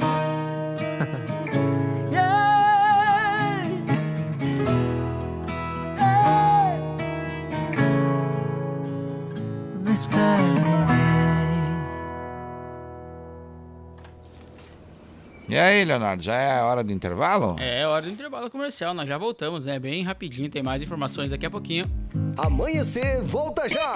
E aí, Leonardo, já é hora do intervalo? É hora do intervalo comercial, nós já voltamos, né? Bem rapidinho, tem mais informações daqui a pouquinho. Amanhecer, volta já!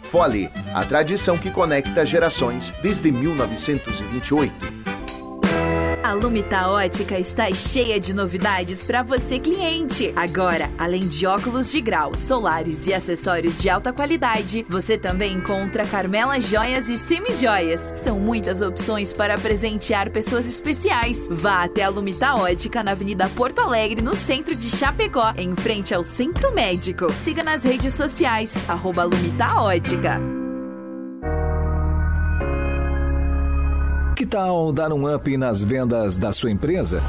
Fole, a tradição que conecta gerações desde 1928. A Lumita Ótica está cheia de novidades para você cliente. Agora, além de óculos de grau, solares e acessórios de alta qualidade, você também encontra Carmela Joias e Semijoias. São muitas opções para presentear pessoas especiais. Vá até a Lumita Ótica na Avenida Porto Alegre, no centro de Chapecó, em frente ao Centro Médico. Siga nas redes sociais, arroba Lumita Ótica. Que tal dar um up nas vendas da sua empresa?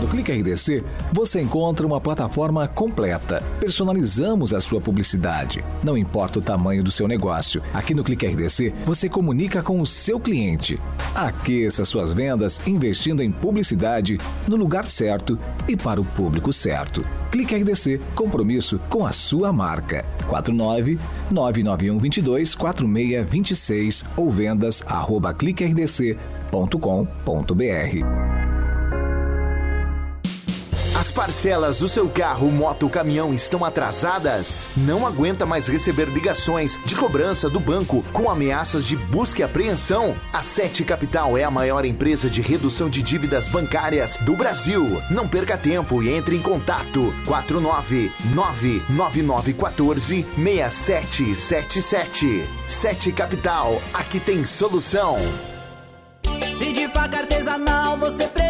No Clique RDC, você encontra uma plataforma completa. Personalizamos a sua publicidade. Não importa o tamanho do seu negócio. Aqui no Clique RDC, você comunica com o seu cliente. Aqueça suas vendas investindo em publicidade no lugar certo e para o público certo. Clique RDC, compromisso com a sua marca. 49 991 22 4626 ou vendas arroba cliquerdc.com.br. As parcelas do seu carro, moto, caminhão estão atrasadas? Não aguenta mais receber ligações de cobrança do banco com ameaças de busca e apreensão? A Sete Capital é a maior empresa de redução de dívidas bancárias do Brasil. Não perca tempo e entre em contato 49999146777. Sete Capital, aqui tem solução. Se de faca artesanal você precisar,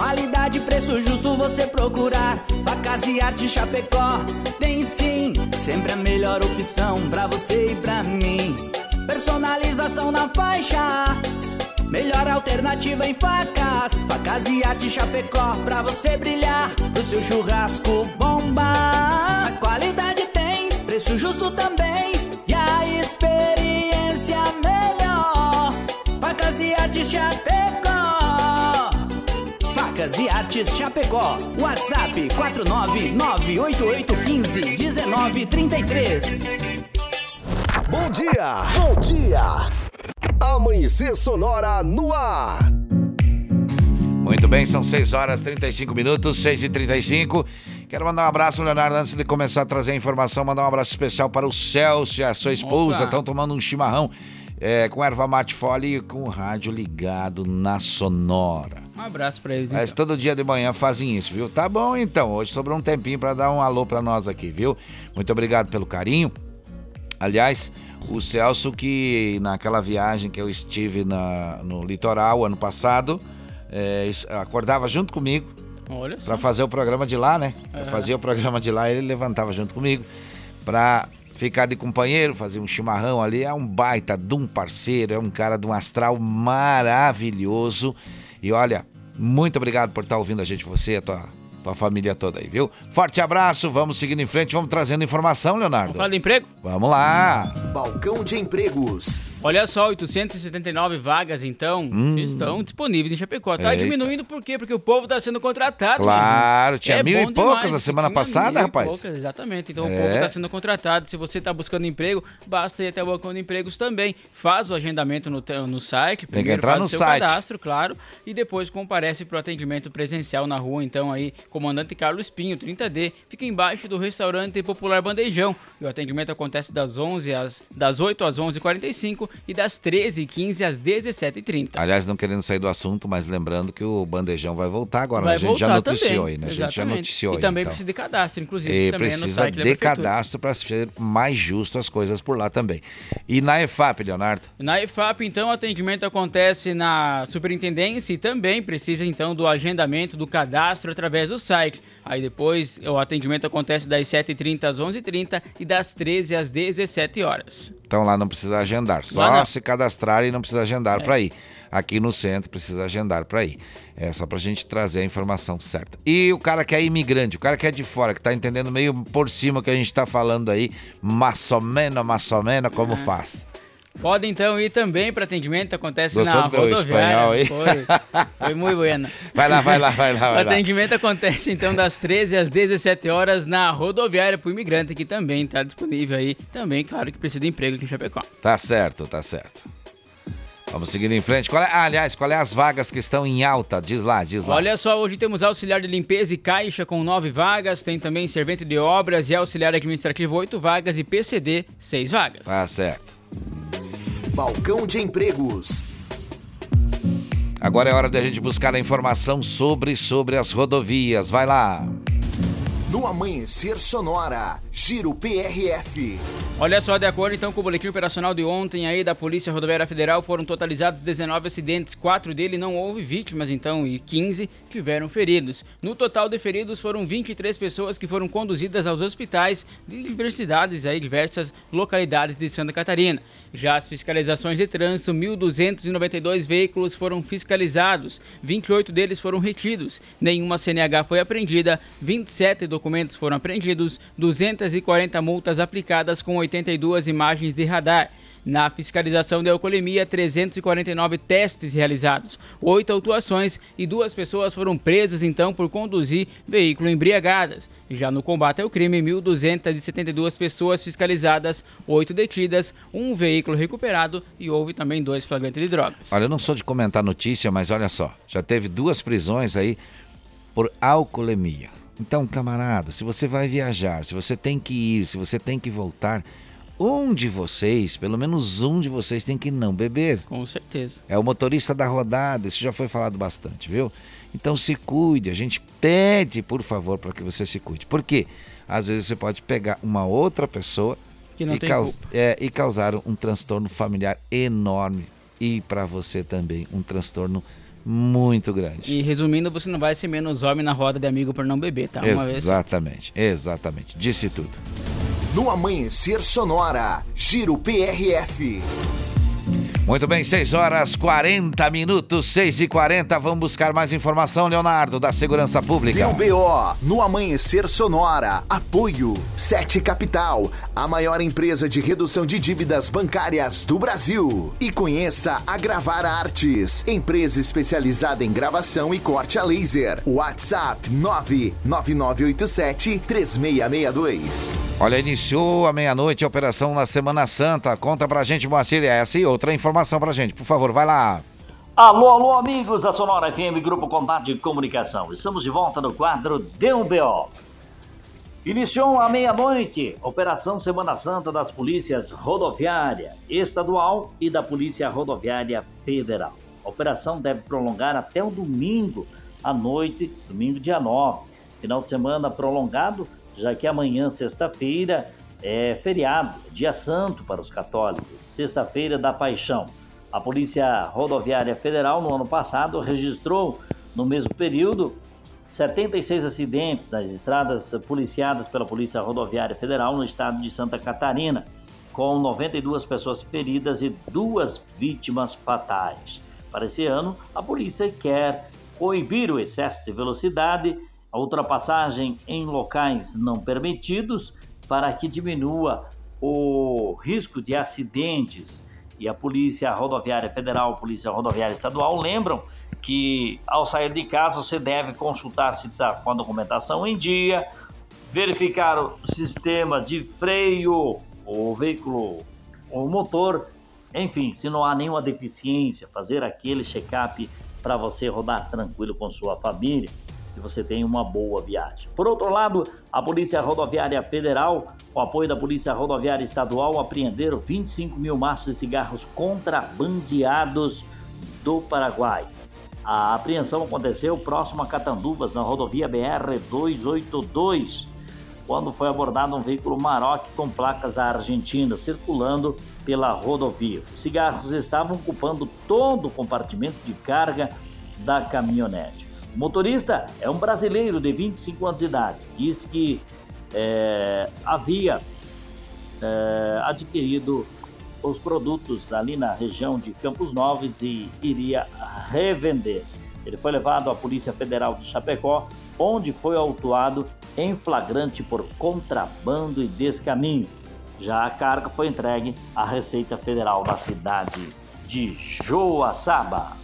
qualidade e preço justo você procurar. Facas e arte Chapecó tem sim, sempre a melhor opção pra você e pra mim. Personalização na faixa, melhor alternativa em facas. Facas e arte Chapecó pra você brilhar, pro seu churrasco bombar. Mas qualidade tem, preço justo também e a experiência melhor. Artes Chapecó. Facas e Artes Chapecó. WhatsApp 49988151933. Bom dia, bom dia. Amanhecer Sonora no ar. Muito bem, são 6 horas 35 minutos, 6 e 35 Quero mandar um abraço, Leonardo, antes de começar a trazer a informação, mandar um abraço especial para o Celso e a sua esposa. Estão tomando um chimarrão é, com erva mate fole e com o rádio ligado na sonora. Um abraço pra eles. Mas então. todo dia de manhã fazem isso, viu? Tá bom então. Hoje sobrou um tempinho para dar um alô para nós aqui, viu? Muito obrigado pelo carinho. Aliás, o Celso que naquela viagem que eu estive na, no litoral ano passado, é, acordava junto comigo Pra fazer o programa de lá, né? Eu fazia o programa de lá, ele levantava junto comigo pra ficar de companheiro, fazer um chimarrão ali. É um baita de um parceiro, é um cara de um astral maravilhoso. E olha, muito obrigado por estar ouvindo a gente, você, a tua, tua família toda aí, viu? Forte abraço, vamos seguindo em frente, vamos trazendo informação, Leonardo. Vamos falar de emprego? Vamos lá. Balcão de empregos. Olha só, 879 vagas, então, Hum. estão disponíveis em Chapecó. Tá Eita. diminuindo por quê? Porque o povo tá sendo contratado. Claro, tinha É mil e poucas demais, na semana passada, mil e rapaz. poucas, exatamente. Então o É. povo tá sendo contratado. Se você tá buscando emprego, basta ir até o balcão de empregos também. Faz o agendamento no, no site. que Primeiro entrar faz no o seu site. cadastro, claro. E depois comparece pro atendimento presencial na rua. Então aí, Comandante Carlos Pinho, 30D, fica embaixo do restaurante Popular Bandejão. E o atendimento acontece das 11 às das 8 às 11h45 e das 13h15 às 17h30. Aliás, não querendo sair do assunto, mas lembrando que o bandejão vai voltar agora. Vai né? A gente já noticiou também, aí, né? A gente já exatamente. noticiou E aí, também então. precisa de cadastro, inclusive, E é precisa da de cadastro para ser mais justo as coisas por lá também. E na EFAP, Leonardo? Na EFAP, então, o atendimento acontece na superintendência e também precisa, então, do agendamento, do cadastro através do site. Aí depois o atendimento acontece das 7h30 às 11h30 e das 13 às 17 horas. Então lá não precisa agendar, só não. se cadastrar e não precisa agendar É. para ir. Aqui no centro precisa agendar para ir. É só pra gente trazer a informação certa. E o cara que é imigrante, o cara que é de fora, que tá entendendo meio por cima o que a gente tá falando aí, mais ou menos, mais ou menos, como É. faz? Pode então ir também para atendimento, acontece Gostou na rodoviária. espanhol aí? Foi, foi muito bueno. Vai lá, vai lá, vai lá, O vai lá. atendimento acontece então das 13 às 17 horas na rodoviária para o imigrante que também está disponível aí. Também, claro, que precisa de emprego aqui em Chapecó. Tá certo, tá certo. Vamos seguindo em frente. Qual é, ah, aliás, qual é as vagas que estão em alta? Diz lá, diz lá. Olha só, hoje temos auxiliar de limpeza e caixa com nove vagas, tem também servente de obras e auxiliar administrativo oito vagas e PCD seis vagas. Tá certo. Balcão de empregos. Agora é hora da gente buscar a informação sobre, sobre as rodovias. Vai lá. No Amanhecer Sonora, Giro PRF. Olha só, de acordo então com o boletim operacional de ontem aí da Polícia Rodoviária Federal, foram totalizados 19 acidentes, quatro deles não houve vítimas então e 15 tiveram feridos. No total de feridos foram 23 pessoas que foram conduzidas aos hospitais de diversidades aí, diversas localidades de Santa Catarina. Já as fiscalizações de trânsito, 1.292 veículos foram fiscalizados, 28 deles foram retidos, nenhuma CNH foi apreendida, 27 documentos foram apreendidos, 240 multas aplicadas com 82 imagens de radar. Na fiscalização de alcoolemia, 349 testes realizados, 8 autuações e duas pessoas foram presas então por conduzir veículo embriagadas. Já no combate ao crime, 1.272 pessoas fiscalizadas, 8 detidas, um veículo recuperado e houve também dois flagrantes de drogas. Olha, eu não sou de comentar notícia, mas olha só, já teve duas prisões aí por alcoolemia. Então, camarada, se você vai viajar, se você tem que ir, se você tem que voltar, um de vocês, pelo menos um de vocês, tem que não beber. Com certeza. É o motorista da rodada, isso já foi falado bastante, viu? Então se cuide, a gente pede, por favor, para que você se cuide. Por quê? Às vezes você pode pegar uma outra pessoa e, caus- é, e causar um transtorno familiar enorme. E para você também, um transtorno muito grande. E resumindo, você não vai ser menos homem na roda de amigo por não beber, tá? Uma vez. exatamente, exatamente. Disse tudo. No Amanhecer Sonora, Giro PRF. Muito bem, 6 horas 40 minutos, 6 e 40 Vamos buscar mais informação, Leonardo, da Segurança Pública. Deu BO no Amanhecer Sonora. Apoio Sete Capital, a maior empresa de redução de dívidas bancárias do Brasil. E conheça a Gravar Artes, empresa especializada em gravação e corte a laser. WhatsApp 99987 3662. Olha, iniciou a meia-noite a operação na Semana Santa. Conta pra gente, Moacir, essa e outra informação pra gente. Por favor, vai lá. Alô, alô, amigos da Sonora FM, Grupo Combate de Comunicação. Estamos de volta no quadro DUBO. Iniciou à meia-noite Operação Semana Santa das Polícias Rodoviária Estadual e da Polícia Rodoviária Federal. A operação deve prolongar até o domingo à noite, domingo dia 9. Final de semana prolongado, já que amanhã, sexta-feira, é feriado, dia santo para os católicos, sexta-feira da paixão. A Polícia Rodoviária Federal, no ano passado, registrou, no mesmo período, 76 acidentes nas estradas policiadas pela Polícia Rodoviária Federal no estado de Santa Catarina, com 92 pessoas feridas e duas vítimas fatais. Para esse ano, a polícia quer coibir o excesso de velocidade, a ultrapassagem em locais não permitidos, para que diminua o risco de acidentes. E a Polícia Rodoviária Federal, Polícia Rodoviária Estadual lembram que ao sair de casa você deve consultar se está com a documentação em dia, verificar o sistema de freio, o veículo, o motor, enfim, se não há nenhuma deficiência, fazer aquele check-up para você rodar tranquilo com sua família e você tenha uma boa viagem. Por outro lado, a Polícia Rodoviária Federal, com apoio da Polícia Rodoviária Estadual, apreenderam 25 mil maços de cigarros contrabandeados do Paraguai. A apreensão aconteceu próximo a Catanduvas, na rodovia BR-282, quando foi abordado um veículo Maroc com placas da Argentina circulando pela rodovia. Os cigarros estavam ocupando todo o compartimento de carga da caminhonete. O motorista é um brasileiro de 25 anos de idade. Diz que é, havia é, adquirido os produtos ali na região de Campos Novos e iria revender. Ele foi levado à Polícia Federal de Chapecó, onde foi autuado em flagrante por contrabando e descaminho. Já a carga foi entregue à Receita Federal da cidade de Joaçaba.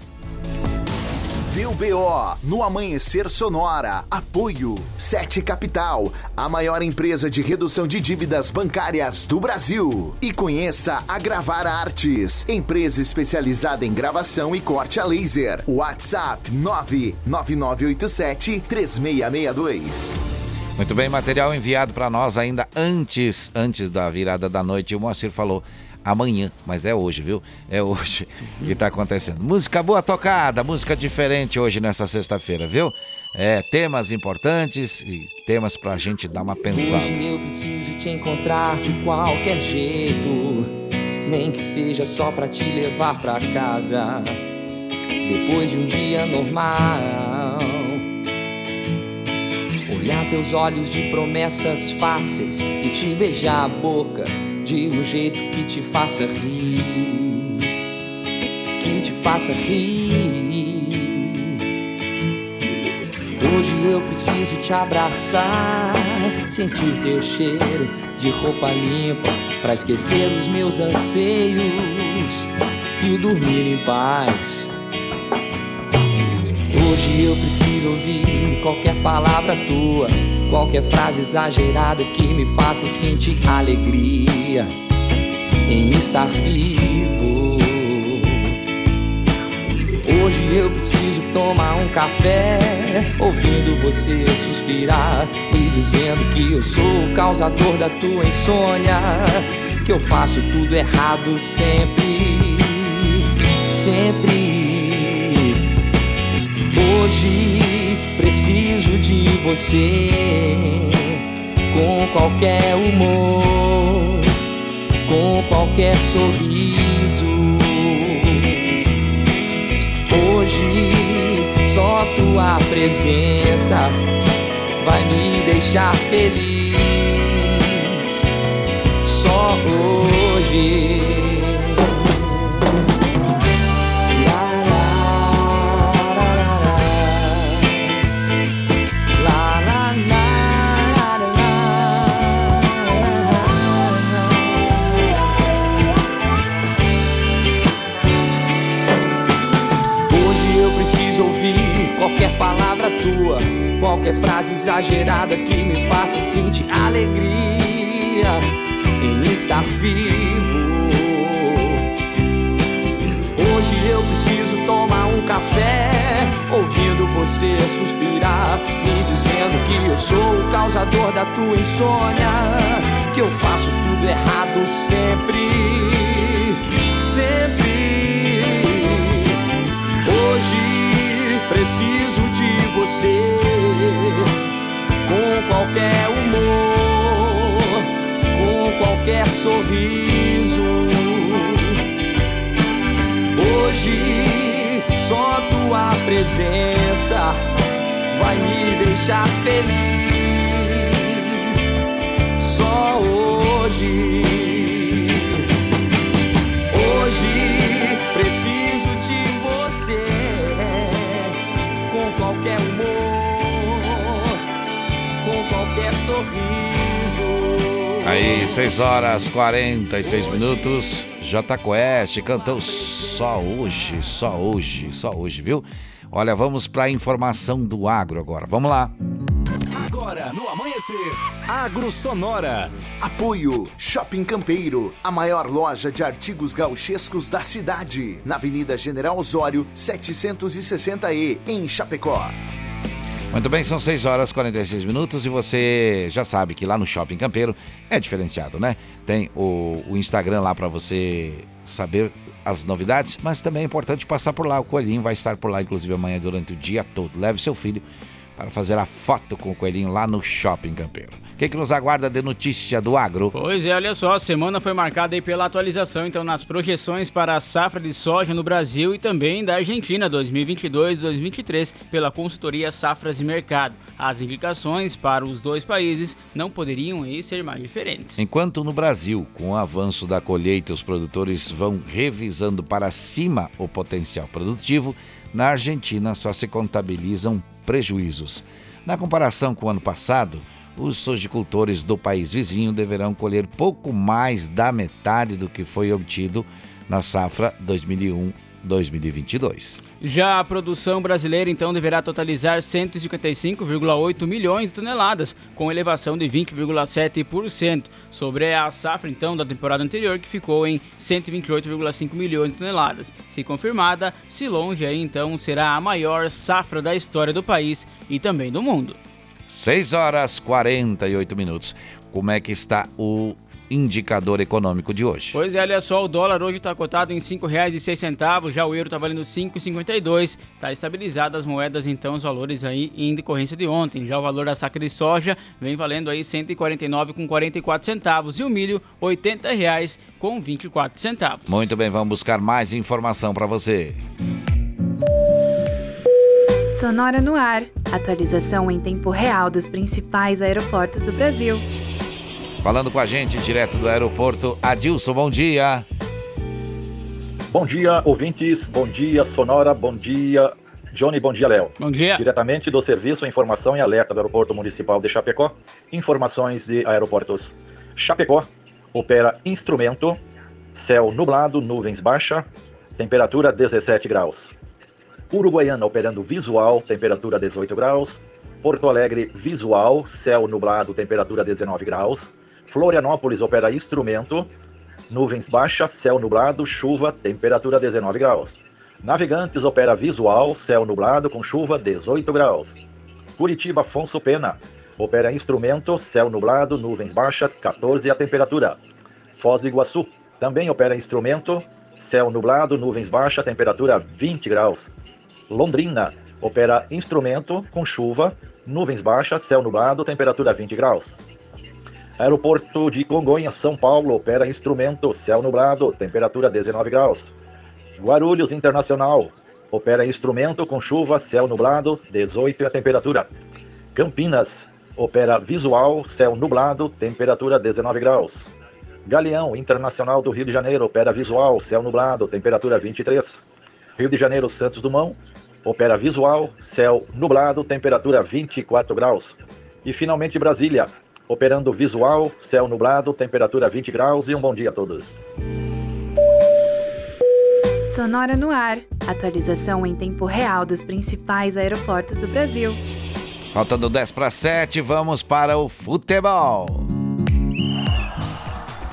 Deu BO no Amanhecer Sonora. Apoio Sete Capital, a maior empresa de redução de dívidas bancárias do Brasil. E conheça a Gravar Artes, empresa especializada em gravação e corte a laser. WhatsApp 99987 3662. Muito bem, material enviado para nós ainda antes, antes da virada da noite. O Moacir falou amanhã, mas é hoje, viu? É hoje que tá acontecendo. Música boa tocada, música diferente hoje nessa sexta-feira, viu? É, temas importantes e temas pra gente dar uma pensada. Hoje eu preciso te encontrar de qualquer jeito, nem que seja só pra te levar pra casa. Depois de um dia normal, olhar teus olhos de promessas fáceis e te beijar a boca de um jeito que te faça rir, que te faça rir. Hoje eu preciso te abraçar, sentir teu cheiro de roupa limpa, pra esquecer os meus anseios e dormir em paz. Hoje eu preciso ouvir qualquer palavra tua, qualquer frase exagerada que me faça sentir alegria em estar vivo. Hoje eu preciso tomar um café, ouvindo você suspirar e dizendo que eu sou o causador da tua insônia, que eu faço tudo errado sempre, sempre. Hoje você com qualquer humor, com qualquer sorriso. Hoje só tua presença vai me deixar feliz. Só hoje. Qualquer frase exagerada que me faça sentir alegria em estar vivo. Hoje eu preciso tomar um café, ouvindo você suspirar, me dizendo que eu sou o causador da tua insônia, que eu faço tudo errado sempre, sempre. Hoje preciso de você, com qualquer humor, com qualquer sorriso. Hoje só tua presença vai me deixar feliz. Só hoje. Sorriso. Aí, 6 horas 46 minutos. J Quest cantou só hoje, só hoje, só hoje, viu? Olha, vamos para a informação do agro agora. Vamos lá. Agora, no amanhecer, Agro Sonora. Apoio Shopping Campeiro, a maior loja de artigos gauchescos da cidade, na Avenida General Osório, 760E, em Chapecó. Muito bem, são 6 horas e 46 minutos e você já sabe que lá no Shopping Campeiro é diferenciado, né? Tem o, o Instagram lá para você saber as novidades, mas também é importante passar por lá. O Coelhinho vai estar por lá, inclusive amanhã durante o dia todo. Leve seu filho para fazer a foto com o Coelhinho lá no Shopping Campeiro. O que, que nos aguarda de notícia do agro? Pois é, olha só, a semana foi marcada aí pela atualização então nas projeções para a safra de soja no Brasil e também da Argentina 2022-2023 pela consultoria Safras e Mercado. As indicações para os dois países não poderiam aí ser mais diferentes. Enquanto no Brasil, com o avanço da colheita, os produtores vão revisando para cima o potencial produtivo, na Argentina só se contabilizam prejuízos. Na comparação com o ano passado, os sojicultores do país vizinho deverão colher pouco mais da metade do que foi obtido na safra 2001-2022. Já a produção brasileira então deverá totalizar 155,8 milhões de toneladas, com elevação de 20,7% sobre a safra então da temporada anterior que ficou em 128,5 milhões de toneladas. Se confirmada, se longe aí então será a maior safra da história do país e também do mundo. 6 horas 48 minutos. Como é que está o indicador econômico de hoje? Pois é, olha só, o dólar hoje está cotado em R$ 5,06, já o euro está valendo R$ 5,52. Está estabilizado as moedas, então, os valores aí em decorrência de ontem. Já o valor da saca de soja vem valendo aí R$ 149,44 centavos e o milho R$ 80,24 com 24 centavos. Muito bem, vamos buscar mais informação para você. Sonora no ar. Atualização em tempo real dos principais aeroportos do Brasil. Falando com a gente direto do aeroporto, Adilson, bom dia. Bom dia, ouvintes. Bom dia, Sonora. Bom dia, Johnny. Bom dia, Léo. Bom dia. Diretamente do Serviço Informação e Alerta do Aeroporto Municipal de Chapecó. Informações de aeroportos. Chapecó opera instrumento, céu nublado, nuvens baixa, temperatura 17 graus. Uruguaiana operando visual, temperatura 18 graus. Porto Alegre visual, céu nublado, temperatura 19 graus. Florianópolis opera instrumento, nuvens baixa, céu nublado, chuva, temperatura 19 graus. Navegantes opera visual, céu nublado com chuva 18 graus. Curitiba Afonso Pena opera instrumento, céu nublado, nuvens baixa, 14 a temperatura. Foz do Iguaçu também opera instrumento, céu nublado, nuvens baixa, temperatura 20 graus. Londrina opera instrumento com chuva, nuvens baixas, céu nublado, temperatura 20 graus. Aeroporto de Congonhas, São Paulo, opera instrumento, céu nublado, temperatura 19 graus. Guarulhos Internacional, opera instrumento com chuva, céu nublado, 18 e a temperatura. Campinas, opera visual, céu nublado, temperatura 19 graus. Galeão Internacional do Rio de Janeiro, opera visual, céu nublado, temperatura 23. Rio de Janeiro, Santos Dumont, opera visual, céu nublado, temperatura 24 graus. E finalmente Brasília, operando visual, céu nublado, temperatura 20 graus e um bom dia a todos. Sonora no ar. Atualização em tempo real dos principais aeroportos do Brasil. Faltando 10 para 7, vamos para o futebol.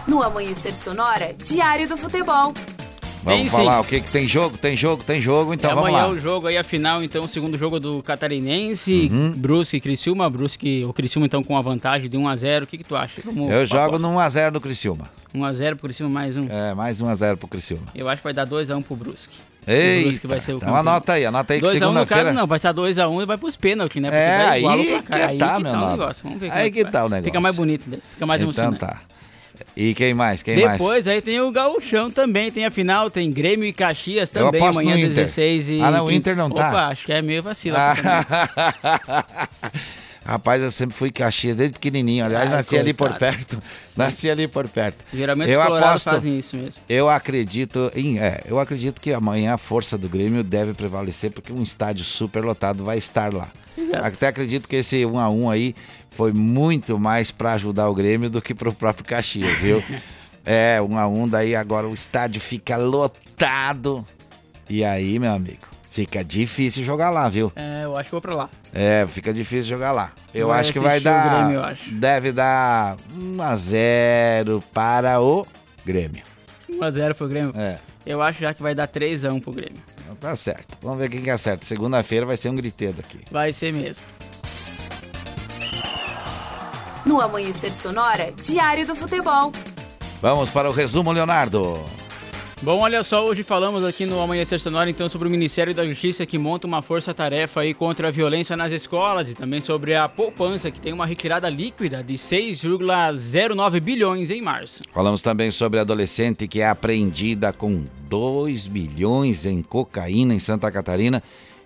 No Amanhecer Sonora, Diário do Futebol. Vamos Tem falar sim. o que, que tem jogo, tem jogo, tem jogo, então é vamos amanhã lá. o jogo aí, a final, então, o segundo jogo do Catarinense, Uhum. Brusque e Criciúma. Brusque, o Criciúma, então, com a vantagem de 1x0. O que, que tu acha? Vamos- Eu jogo no 1x0 do Criciúma. 1x0 pro Criciúma, mais um. É, mais 1x0 pro Criciúma. Eu acho que vai dar 2x1 pro Brusque. O Eita, Brusque vai ser o então campeão. anota aí, anota aí que 2x1 no segunda-feira- caso, não, vai ser 2x1 e vai pros pênaltis, né? Porque É, igual aí que tá, que meu tá o negócio. Vamos ver Aí é que vai. tá o negócio. Fica mais bonito, né? Fica mais então emocionante. tá. E quem mais? Quem mais? Depois aí tem o Gauchão também, tem a final, tem Grêmio e Caxias também, amanhã no Inter. 16 e... Ah, não, o Inter não tá? Opa, acho que é meio vacilo. Ah. Rapaz, eu sempre fui Caxias desde pequenininho. Aliás, Ai, nasci ali por coitado. perto. Nasci ali por perto. Geralmente eu aposto, fazem isso mesmo. Eu acredito em, é, eu acredito que amanhã a força do Grêmio deve prevalecer porque um estádio super lotado vai estar lá. Exato. Até acredito que esse 1 a 1 aí foi muito mais para ajudar o Grêmio do que para o próprio Caxias, viu? é, 1 a 1 daí agora o estádio fica lotado. E aí, meu amigo, fica difícil jogar lá, viu? É, eu acho que vou pra lá. É, fica difícil jogar lá. Eu Vai acho que vai dar. Grêmio. Deve dar 1 a 0 para o Grêmio. 1x0 pro Grêmio. É. Eu acho já que vai dar 3x1 pro Grêmio. Tá certo. Vamos ver quem que acerta. Segunda-feira vai ser um griteiro aqui. Vai ser mesmo. No Amanhecer Sonora, Diário do Futebol. Vamos para o resumo, Leonardo. Bom, olha só, hoje falamos aqui no Amanhecer Sonora então sobre o Ministério da Justiça que monta uma força-tarefa aí contra a violência nas escolas e também sobre a poupança que tem uma retirada líquida de 6,09 bilhões em março. Falamos também sobre a adolescente que é apreendida com 2 bilhões em cocaína em Santa Catarina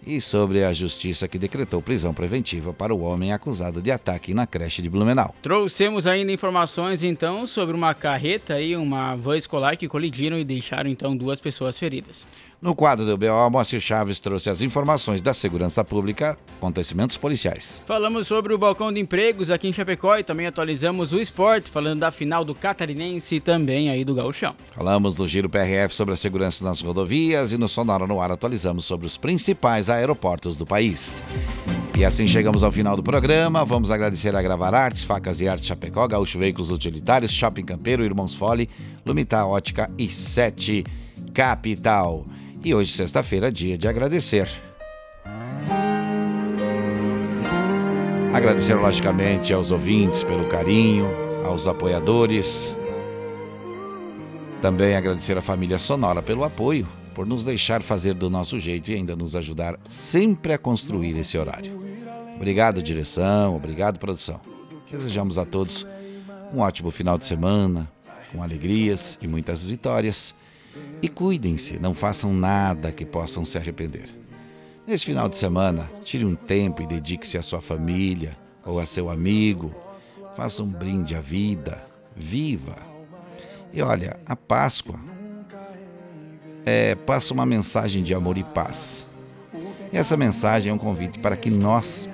e sobre a justiça que decretou prisão preventiva para o homem acusado de ataque na creche de Blumenau. Trouxemos ainda informações então sobre uma carreta e uma van escolar que colidiram e deixaram então duas pessoas feridas. No quadro do BO, Moacir Chaves trouxe as informações da segurança pública, acontecimentos policiais. Falamos sobre o balcão de empregos aqui em Chapecó e também atualizamos o esporte, falando da final do Catarinense e também aí do Gauchão. Falamos do Giro PRF sobre a segurança nas rodovias e no Sonora no Ar atualizamos sobre os principais aeroportos do país. E assim chegamos ao final do programa. Vamos agradecer a Gravar Artes, Facas e Artes Chapecó, Gaúcho Veículos Utilitários, Shopping Campeiro, Irmãos Fole, Lumita Ótica e Sete Capital. E hoje, sexta-feira, dia de agradecer. Agradecer, logicamente, aos ouvintes pelo carinho, aos apoiadores. Também agradecer à família Sonora pelo apoio, por nos deixar fazer do nosso jeito e ainda nos ajudar sempre a construir esse horário. Obrigado, direção, obrigado, produção. Desejamos a todos um ótimo final de semana, com alegrias e muitas vitórias. E cuidem-se, não façam nada que possam se arrepender. Neste final de semana, tire um tempo e dedique-se à sua família ou a seu amigo. Faça um brinde à vida. Viva! E olha, a Páscoa é, passa uma mensagem de amor e paz. E essa mensagem é um convite para que nós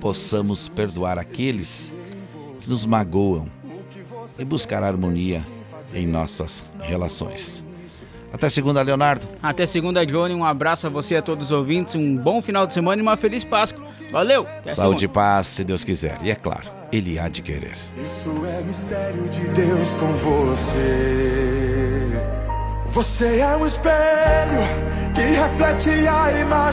possamos perdoar aqueles que nos magoam e buscar harmonia em nossas relações. Até segunda, Leonardo. Até segunda, Johnny. Um abraço a você e a todos os ouvintes. Um bom final de semana e uma feliz Páscoa. Valeu! Até Saúde e paz, se Deus quiser. E é claro, Ele há de querer. Isso é mistério de Deus com você. Você é um espelho que reflete a imagem.